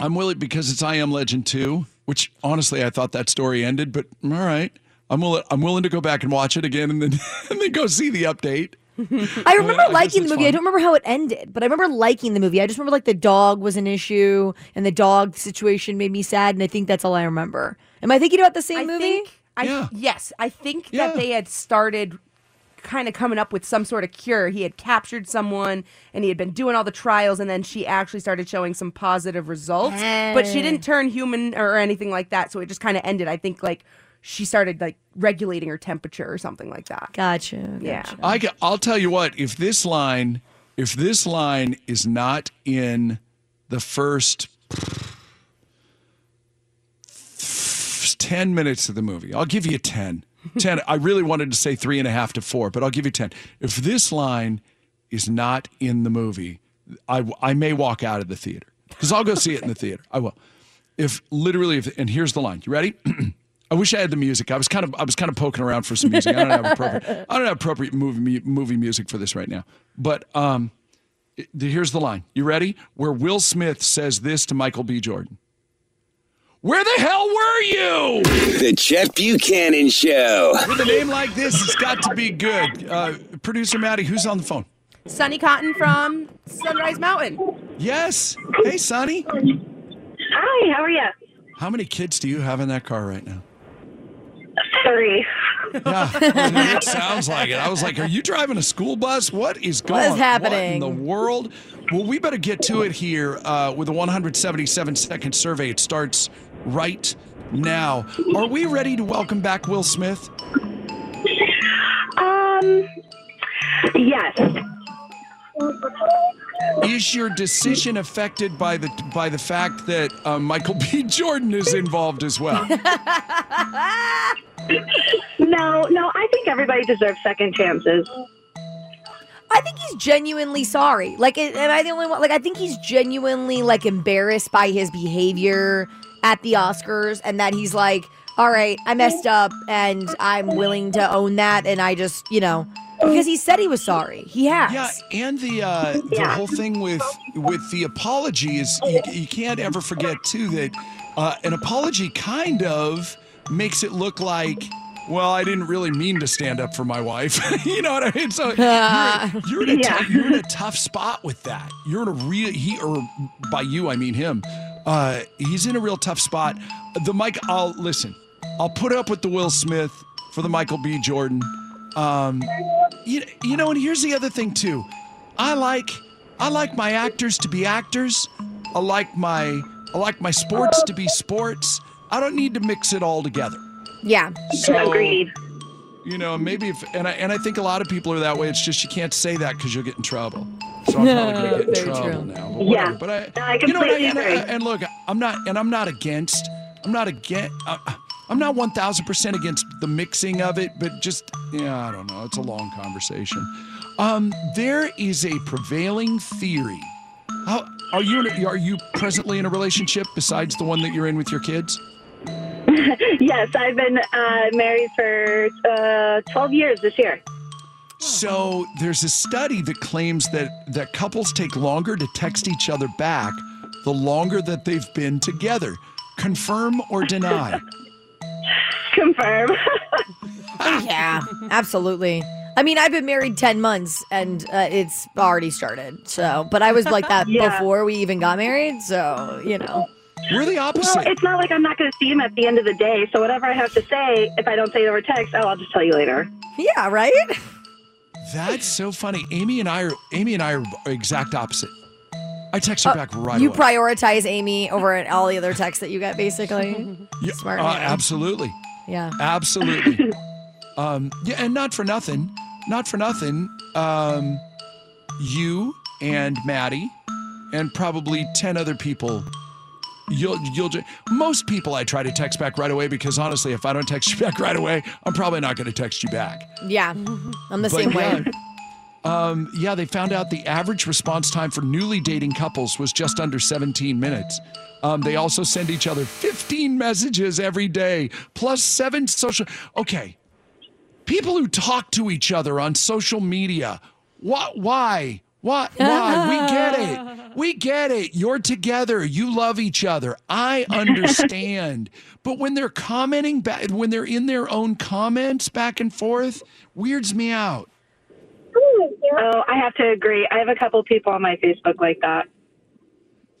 I'm willing because it's I Am Legend 2, which honestly I thought that story ended, but all right. I'm willing I'm willing to go back and watch it again and then and then go see the update. I remember I guess liking the it's movie. I don't remember how it ended, but I remember liking the movie. I just remember like the dog was an issue and the dog situation made me sad, and I think that's all I remember. Am I thinking about the same I movie? think I Yeah. yes, I think Yeah. that they had started kind of coming up with some sort of cure. He had captured someone and he had been doing all the trials and then she actually started showing some positive results. But she didn't turn human or anything like that, so it just kind of ended. I think like she started like regulating her temperature or something like that. Gotcha. gotcha. Yeah. I, I'll tell you what, if this line if this line is not in the first 10 minutes of the movie, I'll give you 10. 10. I really wanted to say three and a half to four, but I'll give you 10. If this line is not in the movie, I, I may walk out of the theater because I'll go see it in the theater. I will. If literally, if, and here's the line. You ready? I wish I had the music. I was kind of, I was kind of poking around for some music. I don't have appropriate, I don't have appropriate movie, movie music for this right now. But um, Here's the line. You ready? Where Will Smith says this to Michael B. Jordan. Where the hell were you? The Chet Buchanan Show. With a name like this, it's got to be good. Uh, Producer Maddie, who's on the phone? Sunny Cotton from Sunrise Mountain. Yes. Hey, Sunny. Hi, how are you? How many kids do you have in that car right now? Three. Yeah, it sounds like it. I was like, "Are you driving a school bus? What is going? What is What in the world?" Well, we better get to it here uh, with a 177 second survey. It starts right now. Are we ready to welcome back Will Smith? Um, yes. Is your decision affected by the by the fact that uh, Michael B. Jordan is involved as well? No, no, I think everybody deserves second chances. I think he's genuinely sorry. Like, am I the only one? Like, I think he's genuinely like embarrassed by his behavior at the Oscars, and that he's like, "All right, I messed up, and I'm willing to own that." And I just, you know, because he said he was sorry. He has. Yeah, and the uh, the whole thing with with the apology is you, you can't ever forget too that uh, an apology kind of makes it look like. Well, I didn't really mean to stand up for my wife. you know what I mean? So you're, you're, in a Yeah. tou- you're in a tough spot with that. You're in a real he or by you I mean him. Uh, he's in a real tough spot. The Mike, I'll listen. I'll put up with the Will Smith for the Michael B. Jordan. Um, you, you know, and here's the other thing too. I like I like my actors to be actors. I like my I like my sports to be sports. I don't need to mix it all together. Yeah. So, Agreed. You know, maybe if and I and I think a lot of people are that way. It's just you can't say that because you'll get in trouble. So I'm probably gonna get in trouble true. now. But Yeah. whatever. But I, I you know, and, I, completely and, I- and look, I'm not and I'm not against. I'm not against. Uh, I'm not 1,000 percent against the mixing of it, but just yeah, I don't know. It's a long conversation. Um, there is a prevailing theory. How are you? In a, are you presently in a relationship besides the one that you're in with your kids? yes, I've been uh, married for uh, 12 years this year. So there's a study that claims that that couples take longer to text each other back the longer that they've been together. Confirm or deny? Confirm. yeah, absolutely. I mean, I've been married 10 months and uh, it's already started. So, but I was like that Yeah. before we even got married. So, you know. We're the Well, it's not like I'm not going to see him at the end of the day. So whatever I have to say, if I don't say it over text, oh, I'll just tell you later. Yeah, right? That's so funny. Amy and I are Amy and I are exact opposite. I text her Uh, back right away. you away. prioritize Amy over all the other texts that you get, basically. Yeah, Smart uh, man. absolutely. Yeah. Absolutely. um, yeah, and not for nothing, not for nothing. Um, you and Maddie, and probably ten other people. You'll, you'll. Most people, I try to text back right away because honestly, if I don't text you back right away, I'm probably not going to text you back. Yeah. I'm the But same way. yeah, Um, yeah, they found out the average response time for newly dating couples was just under 17 minutes. Um, they also send each other 15 messages every day, plus seven social. Okay, people who talk to each other on social media. What? Why? What? Why? We get it. We get it. You're together. You love each other. I understand. but when they're commenting back, when they're in their own comments back and forth, weirds me out. Oh, I have to agree. I have a couple people on my Facebook like that.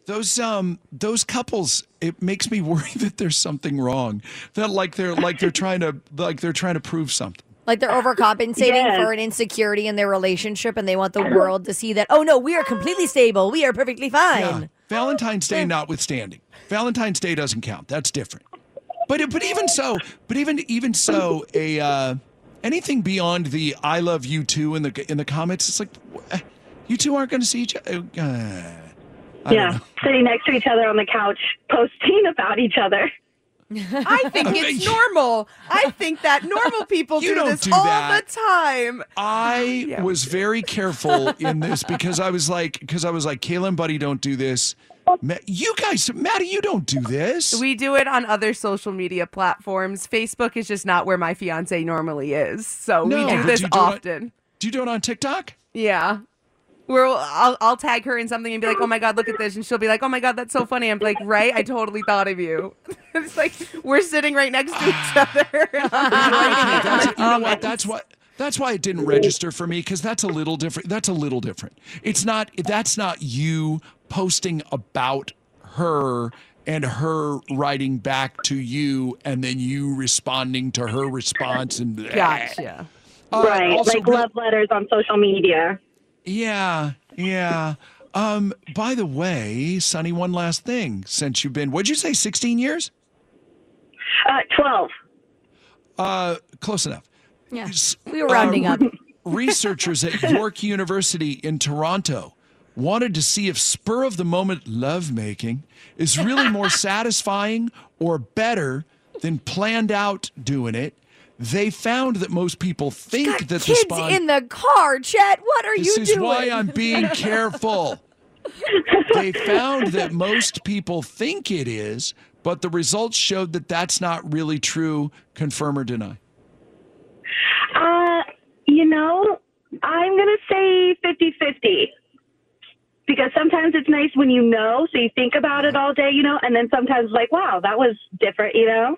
Those um those couples, it makes me worry that there's something wrong. That like they're like they're trying to like they're trying to prove something. Like they're overcompensating Yes. for an insecurity in their relationship and they want the world to see that, oh no, we are completely stable. We are perfectly fine. Yeah. Valentine's Day notwithstanding. Valentine's Day doesn't count. That's different. But but even so, but even even so, a uh, anything beyond the "I love you too" in the in the comments, it's like wh- you two aren't going to see each other. Uh, yeah, sitting next to each other on the couch, posting about each other. I think it's normal. I think that normal people do this do all that. the time. I was very careful in this because I was like, because I was like, Kayla and Buddy don't do this. You guys, Maddie, you don't do this. We do it on other social media platforms. Facebook is just not where my fiance normally is. So No, we do this do you do it on- often. Do you do it on TikTok? Yeah. Where I'll, I'll tag her in something and be like, "Oh my god, look at this," and she'll be like, "Oh my god, that's so funny." I'm like, "Right? I totally thought of you." it's like we're sitting right next to each other. That's, you know what? That's what. That's why it didn't register for me because that's a little different. That's a little different. It's not. That's not you posting about her and her writing back to you, and then you responding to her response. And Gotcha. Uh, right, also like love letters on social media. Yeah, yeah. Um. By the way, Sonny, one last thing. Since you've been, what'd you say, sixteen years? Uh, Twelve. Uh, close enough. Yeah, we were rounding uh, up. Researchers at York University in Toronto wanted to see if spur of the moment lovemaking is really more satisfying or better than planned out doing it. They found that most people think that the Kids spon- in the car, Chet. What are this you is why I'm being careful. they found that most people think it is, but the results showed that that's not really true. Confirm or deny? Uh, you know, I'm gonna say 50-50. Because sometimes it's nice when you know, so you think about it all day, you know, and then sometimes like, wow, that was different, you know.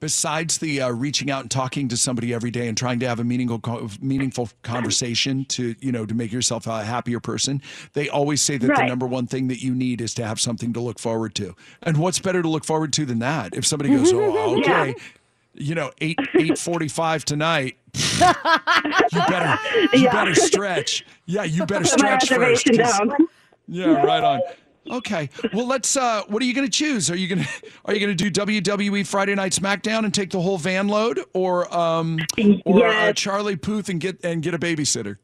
Besides the uh, reaching out and talking to somebody every day and trying to have a meaningful, meaningful conversation to, you know, to make yourself a happier person, they always say that the number one thing that you need is to have something to look forward to. And what's better to look forward to than that? If somebody goes, "Oh, Yeah. okay," you know, eight eight forty five tonight. you better you Yeah. better stretch. Yeah, you better stretch first. reservation 'cause- down. Yeah, right on. Okay. Well, let's. uh What are you going to choose? Are you going to Are you going to do WWE Friday Night SmackDown and take the whole van load, or um, or uh, Charlie Puth and get and get a babysitter?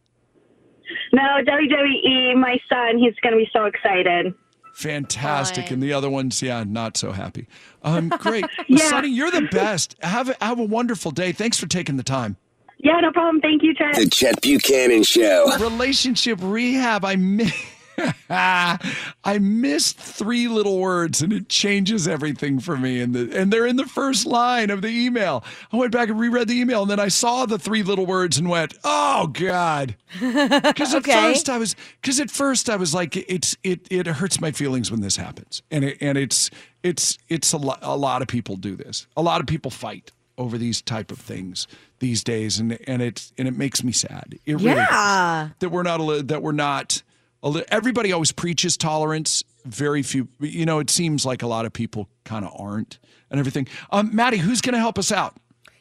No, WWE, my son, he's gonna be so excited. Fantastic. And the other ones, yeah, not so happy. Um, great. Yeah. Sonny, you're the best. Have a, have a wonderful day. Thanks for taking the time. Yeah, no problem. Thank you, Chet. The Chet Buchanan Show. Relationship rehab. I miss. I missed three little words and it changes everything for me. And the and they're in the first line of the email. I went back and reread the email and then I saw the three little words and went, "Oh God!" Because at Okay. first I was because at first I was like, "It's it it hurts my feelings when this happens," and it and it's it's it's a lot a lot of people do this. A lot of people fight over these type of things these days, and and it's and it makes me sad. It really Yeah. that we're not that we're not everybody always preaches tolerance. Very few you know it seems like a lot of people kind of aren't and everything. Um maddie who's gonna help us out?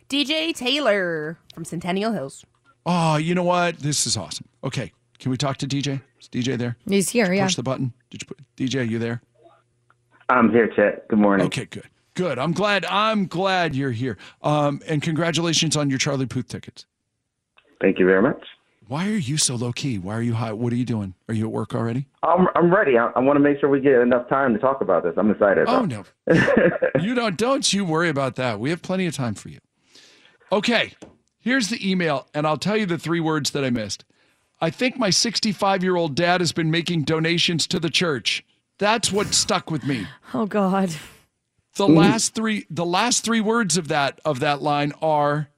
DJ Taylor from Centennial Hills. oh you know what? This is awesome. Okay can we talk to dj is dj there? He's here, Did you yeah. push the button. Did you put dj you there? I'm here, Chet. Good morning. okay good. Good. I'm glad i'm glad you're here. Um and congratulations on your charlie puth tickets. Thank you very much. Why are you so low key why are you high what are you doing are you at work already I'm I'm ready. I, I want to make sure we get enough time to talk about this. I'm excited. Oh though. no. you don't don't you worry about that. We have plenty of time for you. Okay. Here's the email and I'll tell you the three words that I missed. I think my 65-year-old dad has been making donations to the church. That's what stuck with me. Oh God. The last three the last three words of that of that line are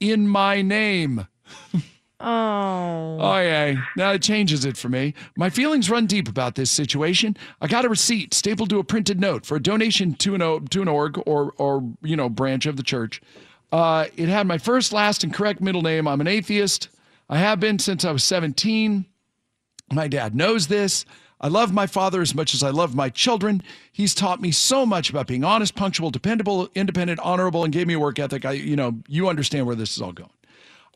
in my name. Oh. Oh yeah, now it changes it for me. My feelings run deep about this situation. I got a receipt stapled to a printed note for a donation to an to an org or or you know branch of the church. Uh, it had my first, last, and correct middle name. I'm an atheist. I have been since I was 17. My dad knows this. I love my father as much as I love my children. He's taught me so much about being honest, punctual, dependable, independent, honorable, and gave me a work ethic. I, you know, you understand where this is all going.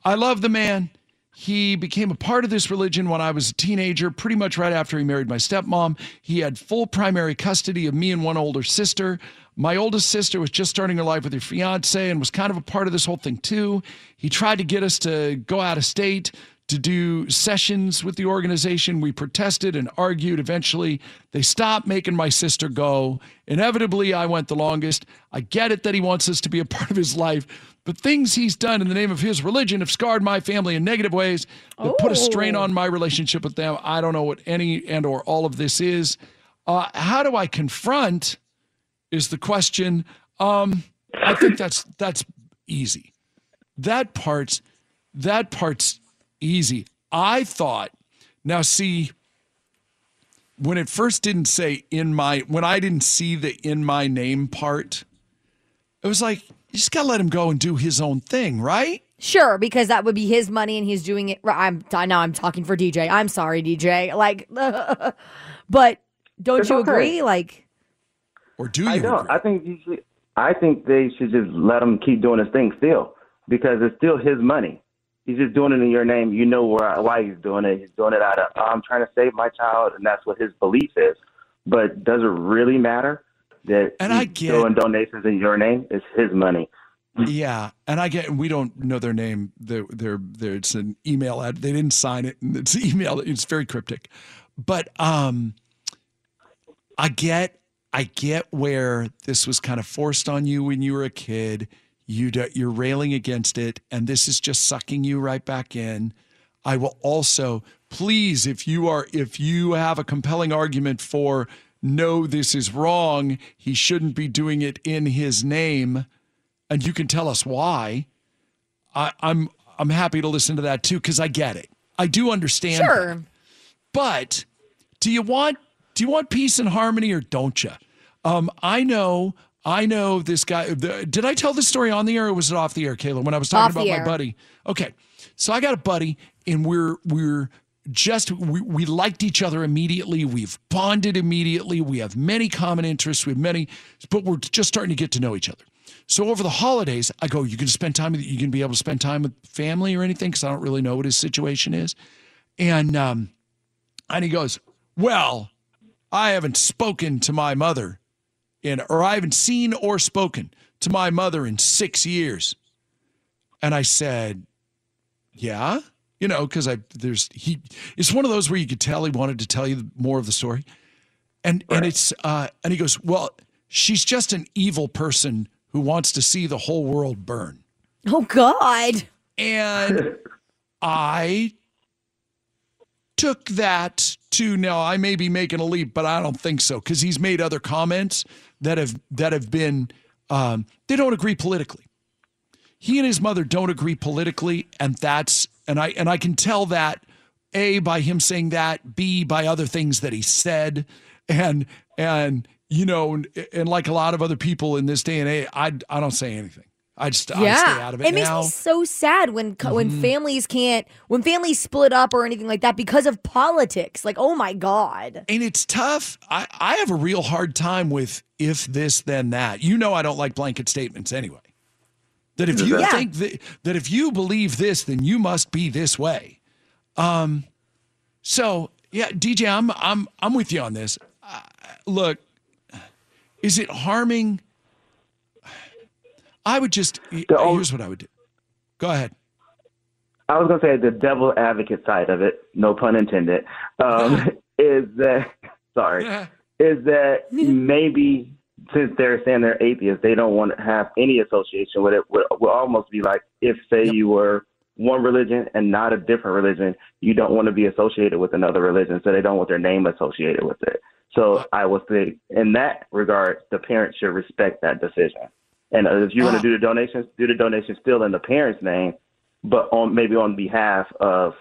I love the man. He became a part of this religion when I was a teenager, pretty much right after he married my stepmom. He had full primary custody of me and one older sister. My oldest sister was just starting her life with her fiance and was kind of a part of this whole thing too. He tried to get us to go out of state to do sessions with the organization. We protested and argued. Eventually, they stopped making my sister go. Inevitably, I went the longest. I get it that he wants us to be a part of his life, but things he's done in the name of his religion have scarred my family in negative ways that put a strain on my relationship with them. I don't know what any and or all of this is. Uh, how do I confront? Is the question. Um, I think that's that's easy. That part's that part's easy. I thought Now, see, when it first didn't say in my, when I didn't see the in my name part, it was like, you just got to let him go and do his own thing, right? Sure, because that would be his money and he's doing it. I'm now I'm talking for DJ. I'm sorry, DJ. Like, but don't It's you okay. agree? Like, or do I don't. I think you should, I think they should just let him keep doing his thing still because it's still his money. He's just doing it in your name. You know where, why he's doing it. He's doing it out of I'm trying to save my child, and that's what his belief is. But does it really matter that And he's I get- doing donations in your name? It's his money. Yeah, and I get we don't know their name. They're, they're, they're, it's an email ad. They didn't sign it, and it's email. It's very cryptic, but um, I get I get where this was kind of forced on you when you were a kid. You do, you're railing against it, and this is just sucking you right back in. I will also please, if you are if you have a compelling argument for no, this is wrong. He shouldn't be doing it in his name and you can tell us why. I, I'm I'm happy to listen to that too because I get it. I do understand. Sure. that. But do you want do you want peace and harmony or don't you? Um, I know I know this guy. The, did I tell this story on the air or was it off the air, Kayla? When I was talking Off about my buddy. Okay, so I got a buddy, and we're we're just we, we liked each other immediately. We've bonded immediately. We have many common interests. We have many, but we're just starting to get to know each other. So over the holidays, I go, you can spend time with you can be able to spend time with family or anything because I don't really know what his situation is. And um, and he goes, well, I haven't spoken to my mother in, or I haven't seen or spoken to my mother in six years. And I said, yeah, you know, because I there's he. It's one of those where you could tell he wanted to tell you more of the story, and and it's uh and he goes, well, she's just an evil person who wants to see the whole world burn. oh God. And I took that to now I may be making a leap, but I don't think so because he's made other comments that have that have been um, they don't agree politically. He and his mother don't agree politically, and that's and I and I can tell that a by him saying that, b by other things that he said, and and you know, and, and like a lot of other people in this day and age, I I don't say anything. I just I yeah, stay out of it, makes now. me so sad when co- when families can't when families split up or anything like that because of politics. Like, oh my God. And it's tough. I, I have a real hard time with if this, then that. You know, I don't like blanket statements anyway. That if you Yeah. think that, that if you believe this, then you must be this way. Um, so yeah, DJ, I'm I'm I'm with you on this. Uh, look, is it harming? I would just here's what I would do. Go ahead. I was gonna say the devil advocate side of it, no pun intended, um, is that sorry, is that maybe since they're saying they're atheists, they don't want to have any association with it. Would will almost be like if say you were one religion and not a different religion, you don't want to be associated with another religion, so they don't want their name associated with it. So I would say, in that regard, the parents should respect that decision. And if you're going to do the donations, do the donations still in the parent's name, but on maybe on behalf of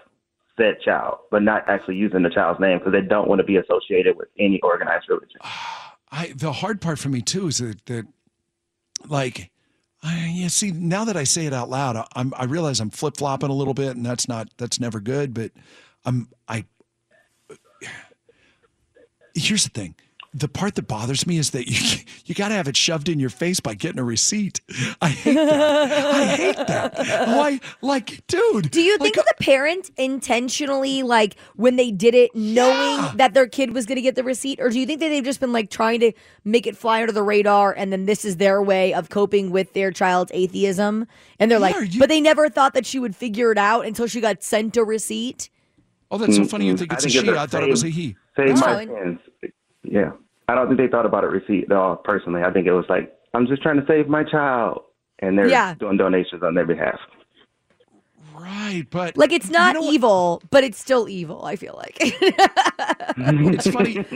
said child, but not actually using the child's name because they don't want to be associated with any organized religion. I the hard part for me too is that that like I, yeah see now that I say it out loud I, I'm I realize I'm flip flopping a little bit and that's not that's never good but I'm I here's the thing the part that bothers me is that you you got to have it shoved in your face by getting a receipt. I hate that. I hate that. Why, like, dude? Do you think that the parent intentionally, like, when they did it, knowing that their kid was going to get the receipt, or do you think that they've just been like trying to make it fly under the radar, and then this is their way of coping with their child's atheism, and they're like, but they never thought that she would figure it out until she got sent a receipt. Oh, that's so mm, funny. You mm, think I it's a she? I a I thought it was a he. Save Oh, my and- Yeah. I don't think they thought about a receipt at all, personally. I think it was like, I'm just trying to save my child. And they're Yeah. doing donations on their behalf. Right, but Like, it's not evil, but it's still evil. I feel like. it's funny.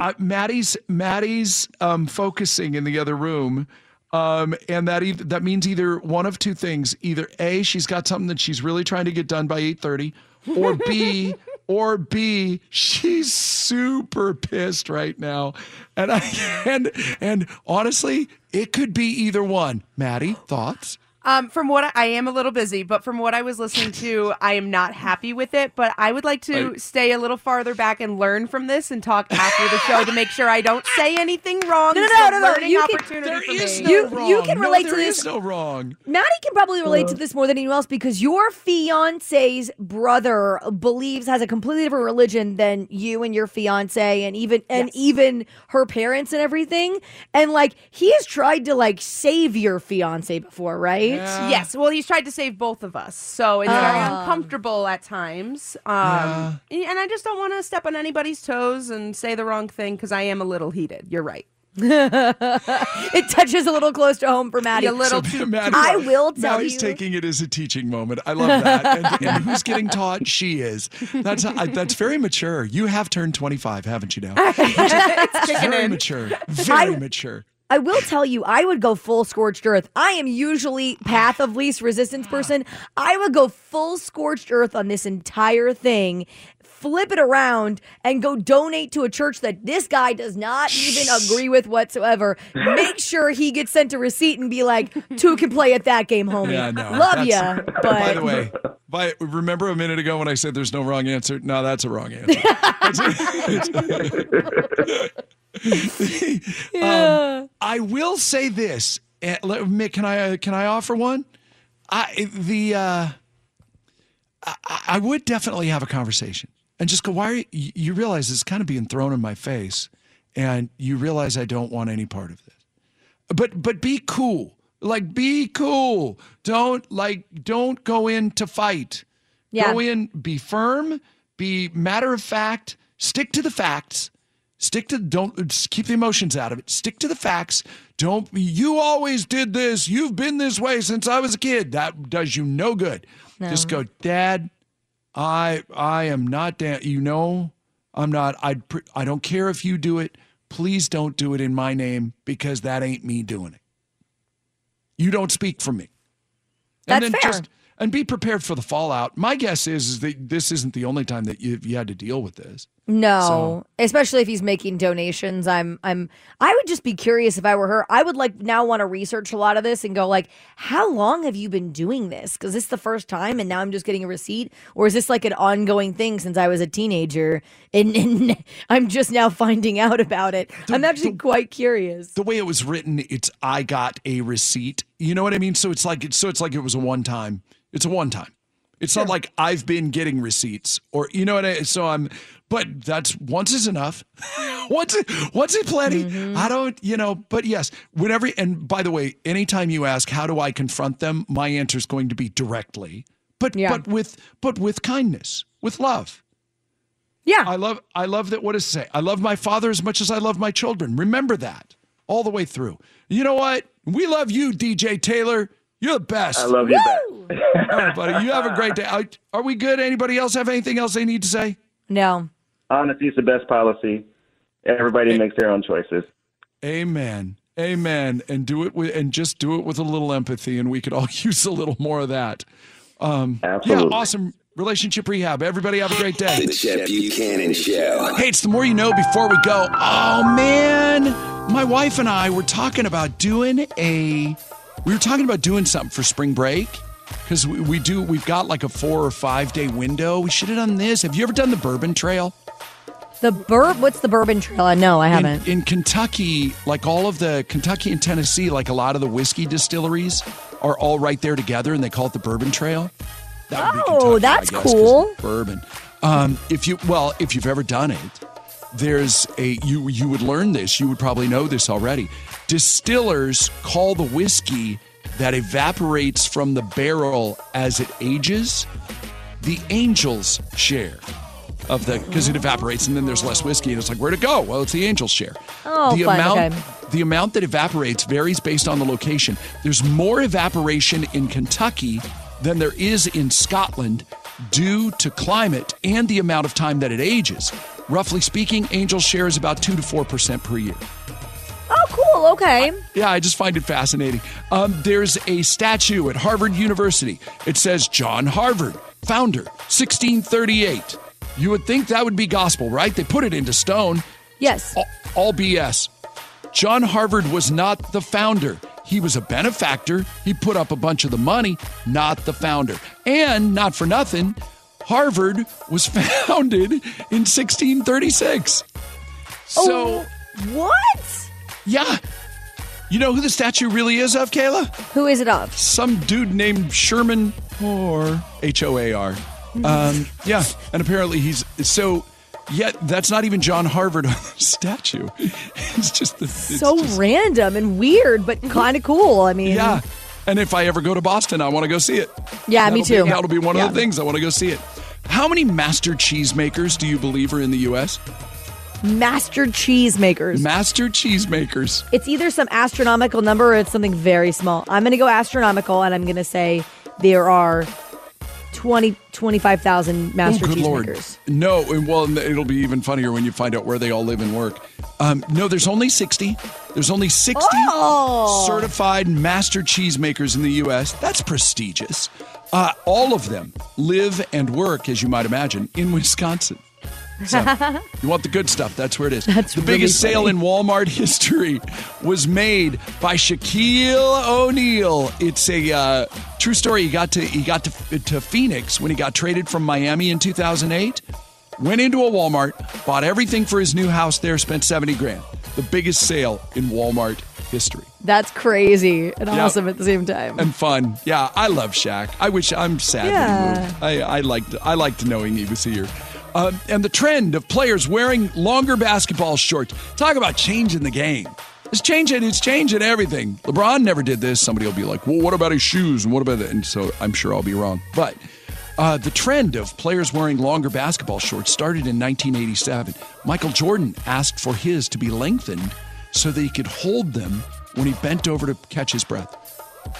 Uh, Maddie's Maddie's um, focusing in the other room, um, and that eith- that means either one of two things: either a she's got something that she's really trying to get done by eight thirty, or b or B, she's super pissed right now. And I and and honestly, it could be either one. Maddie, thoughts? Um, from what I, I am a little busy, but from what I was listening to, I am not happy with it. But I would like to I- stay a little farther back and learn from this and talk after the show to make sure I don't say anything wrong. No, no, no, no, no. You can- opportunity There for is me. no You- wrong. you can No, relate to there this. is no wrong. Maddie can probably relate to this more than anyone else because your fiance's brother believes has a completely different religion than you and your fiance and even and even her parents and everything. And like he has tried to like save your fiance before, right? Yes. Well, he's tried to save both of us, so it's very Ah. uncomfortable at times. Um, and I just don't want to step on anybody's toes and say the wrong thing because I am a little heated. You're right. it touches a little close to home for Maddie. A little So too. Maddie- I will tell you. Maddie's you. taking it as a teaching moment. I love that. And, and who's getting taught? She is. That's I, that's very mature. You have turned 25, haven't you now? it's kicking very in. mature. Very I- mature. I will tell you, I would go full scorched earth. I am usually path of least resistance person. I would go full scorched earth on this entire thing, flip it around, and go donate to a church that this guy does not even agree with whatsoever. Make sure he gets sent a receipt and be like, two can play at that game, homie. Yeah, no. Love that's- ya, but By the way, by, remember a minute ago when I said there's no wrong answer? No, that's a wrong answer. um, I will say this. eh, Mick, can I can I offer one? I the uh, I, I would definitely have a conversation and just go. Why are you, you realize it's kind of being thrown in my face, and you realize I don't want any part of this but but be cool like be cool don't like don't go in to fight Yeah. go in be firm be matter of fact stick to the facts stick to don't keep the emotions out of it stick to the facts don't you always did this you've been this way since i was a kid that does you no good just go dad i i am not da- you know i'm not i i don't care if you do it please don't do it in my name because that ain't me doing it. You don't speak for me. That's and then fair. just and be prepared for the fallout. My guess is, is that this isn't the only time that you you had to deal with this. No, So- especially if he's making donations. I'm I'm I would just be curious if I were her. I would like now want to research a lot of this and go like, how long have you been doing this? Cuz this is the first time and now I'm just getting a receipt or is this like an ongoing thing since I was a teenager and, and I'm just now finding out about it. I'm actually quite curious. The way it was written, it's I got a receipt. You know what I mean? So it's like so it's like it was a one time. It's a one time. It's not like I've been getting receipts or you know what I so I'm but that's once is enough. once once is plenty. Mm-hmm. I don't, you know, but yes, whenever and by the way, anytime you ask how do I confront them, my answer is going to be directly. But Yeah. but with but with kindness, with love. Yeah. I love I love that what does it say? I love my father as much as I love my children. Remember that all the way through. You know what? We love you, DJ Taylor. You're the best. I love you back. All right, buddy. You have a great day. Are, are we good? Anybody else have anything else they need to say? No. Honesty is the best policy. Everybody makes their own choices. Amen. Amen. And do it with and just do it with a little empathy, and we could all use a little more of that. Um, Absolutely. Yeah, awesome relationship rehab. Everybody have a great day. The Chet Buchanan Show. Hey, it's the more you know before we go. Oh man, my wife and I were talking about doing a. We were talking about doing something for spring break because we, we do. We've got like a four or five day window. We should have done this. Have you ever done the Bourbon Trail? The bur what's the bourbon trail? Uh, No, I haven't. In, in Kentucky, like all of the Kentucky and Tennessee, like a lot of the whiskey distilleries are all right there together, and they call it the Bourbon Trail. That would be Oh, Kentucky, I that's guess, 'cause cool. Bourbon. Um, if you well, if you've ever done it, there's a you you would learn this. You would probably know this already. Distillers call the whiskey that evaporates from the barrel as it ages the angel's share of the because it evaporates and then there's less whiskey and it's like where'd it go? Well, it's the angel's share. Oh, the fun, amount okay. the amount that evaporates varies based on the location. There's more evaporation in Kentucky than there is in Scotland due to climate and the amount of time that it ages. Roughly speaking, angel's share is about two to four percent per year. Oh, cool. Okay. Yeah, I just find it fascinating. Um, there's a statue at Harvard University. It says John Harvard, founder, 1638. You would think that would be gospel, right? They put it into stone. Yes. All, all BS. John Harvard was not the founder. He was a benefactor. He put up a bunch of the money, not the founder. And not for nothing, Harvard was founded in 1636. So, Oh, what? yeah. You know who the statue really is of, Kayla? Who is it of? Some dude named Sherman or H O A R. Um, yeah, and apparently he's so. Yet that's not even John Harvard on the statue. It's just the, it's so just- random and weird, but kind of cool. I mean, yeah. And if I ever go to Boston, I want to go see it. Yeah, me That'll be- too. that'll be one Yeah. of the things I want to go see it. How many master cheesemakers do you believe are in the U.S.? master cheesemakers. Master cheesemakers. It's either some astronomical number or it's something very small. I'm going to go astronomical and I'm going to say there are 20, 25,000 master oh, good lord. cheesemakers. No, and well, it'll be even funnier when you find out where they all live and work. Um, no, there's only 60. There's only 60 Oh. certified master cheesemakers in the U.S. That's prestigious. Uh, all of them live and work, as you might imagine, in Wisconsin. So, you want the good stuff? That's where it is. That's the really biggest sale in Walmart history was made by Shaquille O'Neal. It's a uh, true story. He got to he got to, to Phoenix when he got traded from Miami in 2008. Went into a Walmart, bought everything for his new house there, spent 70 grand. The biggest sale in Walmart history. That's crazy and Yeah. awesome at the same time. And fun. Yeah, I love Shaq. I wish I'm sad Yeah. moved. I, I liked I liked knowing he was here. Um, and the trend of players wearing longer basketball shorts. Talk about changing the game. It's changing. It's changing everything. LeBron never did this. Somebody will be like, "Well, what about his shoes?" And what about that? And so I'm sure I'll be wrong. But uh, the trend of players wearing longer basketball shorts started in 1987. Michael Jordan asked for his to be lengthened so that he could hold them when he bent over to catch his breath.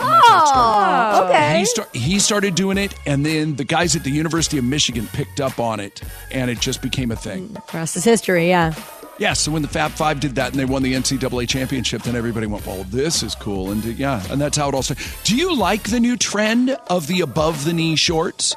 Oh, okay. He, start, he started doing it, and then the guys at the University of Michigan picked up on it, and it just became a thing. Rest is history, yeah. Yeah, so when the Fab Five did that and they won the NCAA championship, then everybody went, "Well, this is cool," and yeah, and that's how it all started. Do you like the new trend of the above the knee shorts?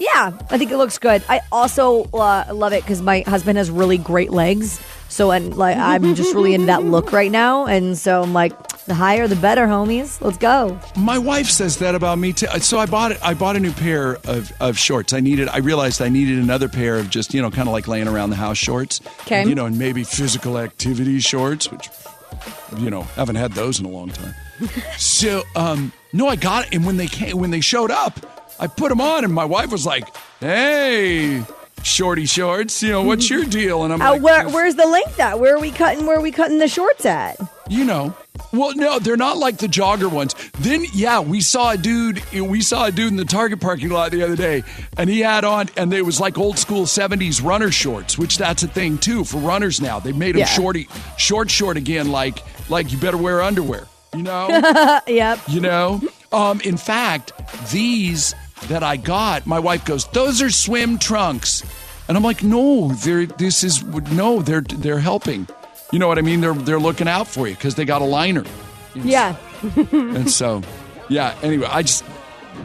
Yeah, I think it looks good. I also uh, love it because my husband has really great legs. So, and like, I'm just really into that look right now. And so I'm like, the higher, the better, homies. Let's go. My wife says that about me too. So I bought it. I bought a new pair of, of shorts. I needed. I realized I needed another pair of just you know kind of like laying around the house shorts. 'Kay. You know, and maybe physical activity shorts, which you know haven't had those in a long time. so um, no, I got it. And when they came, when they showed up, I put them on, and my wife was like, "Hey." Shorty shorts, you know what's your deal? And I'm Uh, like, where, where's the length at? Where are we cutting? Where are we cutting the shorts at? you know. Well, no, they're not like the jogger ones. Then, yeah, we saw a dude. We saw a dude in the Target parking lot the other day, and he had on, and it was like old school '70s runner shorts, which that's a thing too for runners now. They made them Yeah. shorty, short, short again. Like, like you better wear underwear. You know. yep. You know. Um, in fact, these that I got, my wife goes, "Those are swim trunks," and I'm like, "No, they're this is no, they're they're helping." You know what I mean? They're they're looking out for you because they got a liner, Yeah. and so, yeah. Anyway, I just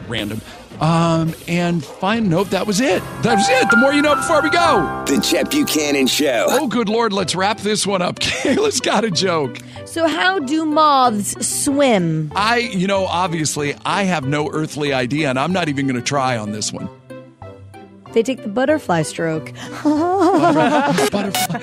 random. Um, and fine. Nope, that was it. That was it. The more you know before we go. The Chet Buchanan Show. Oh, good lord, let's wrap this one up. Kayla's got a joke. So, how do moths swim? I, you know, obviously, I have no earthly idea, and I'm not even going to try on this one. They take the butterfly stroke. Butterfly.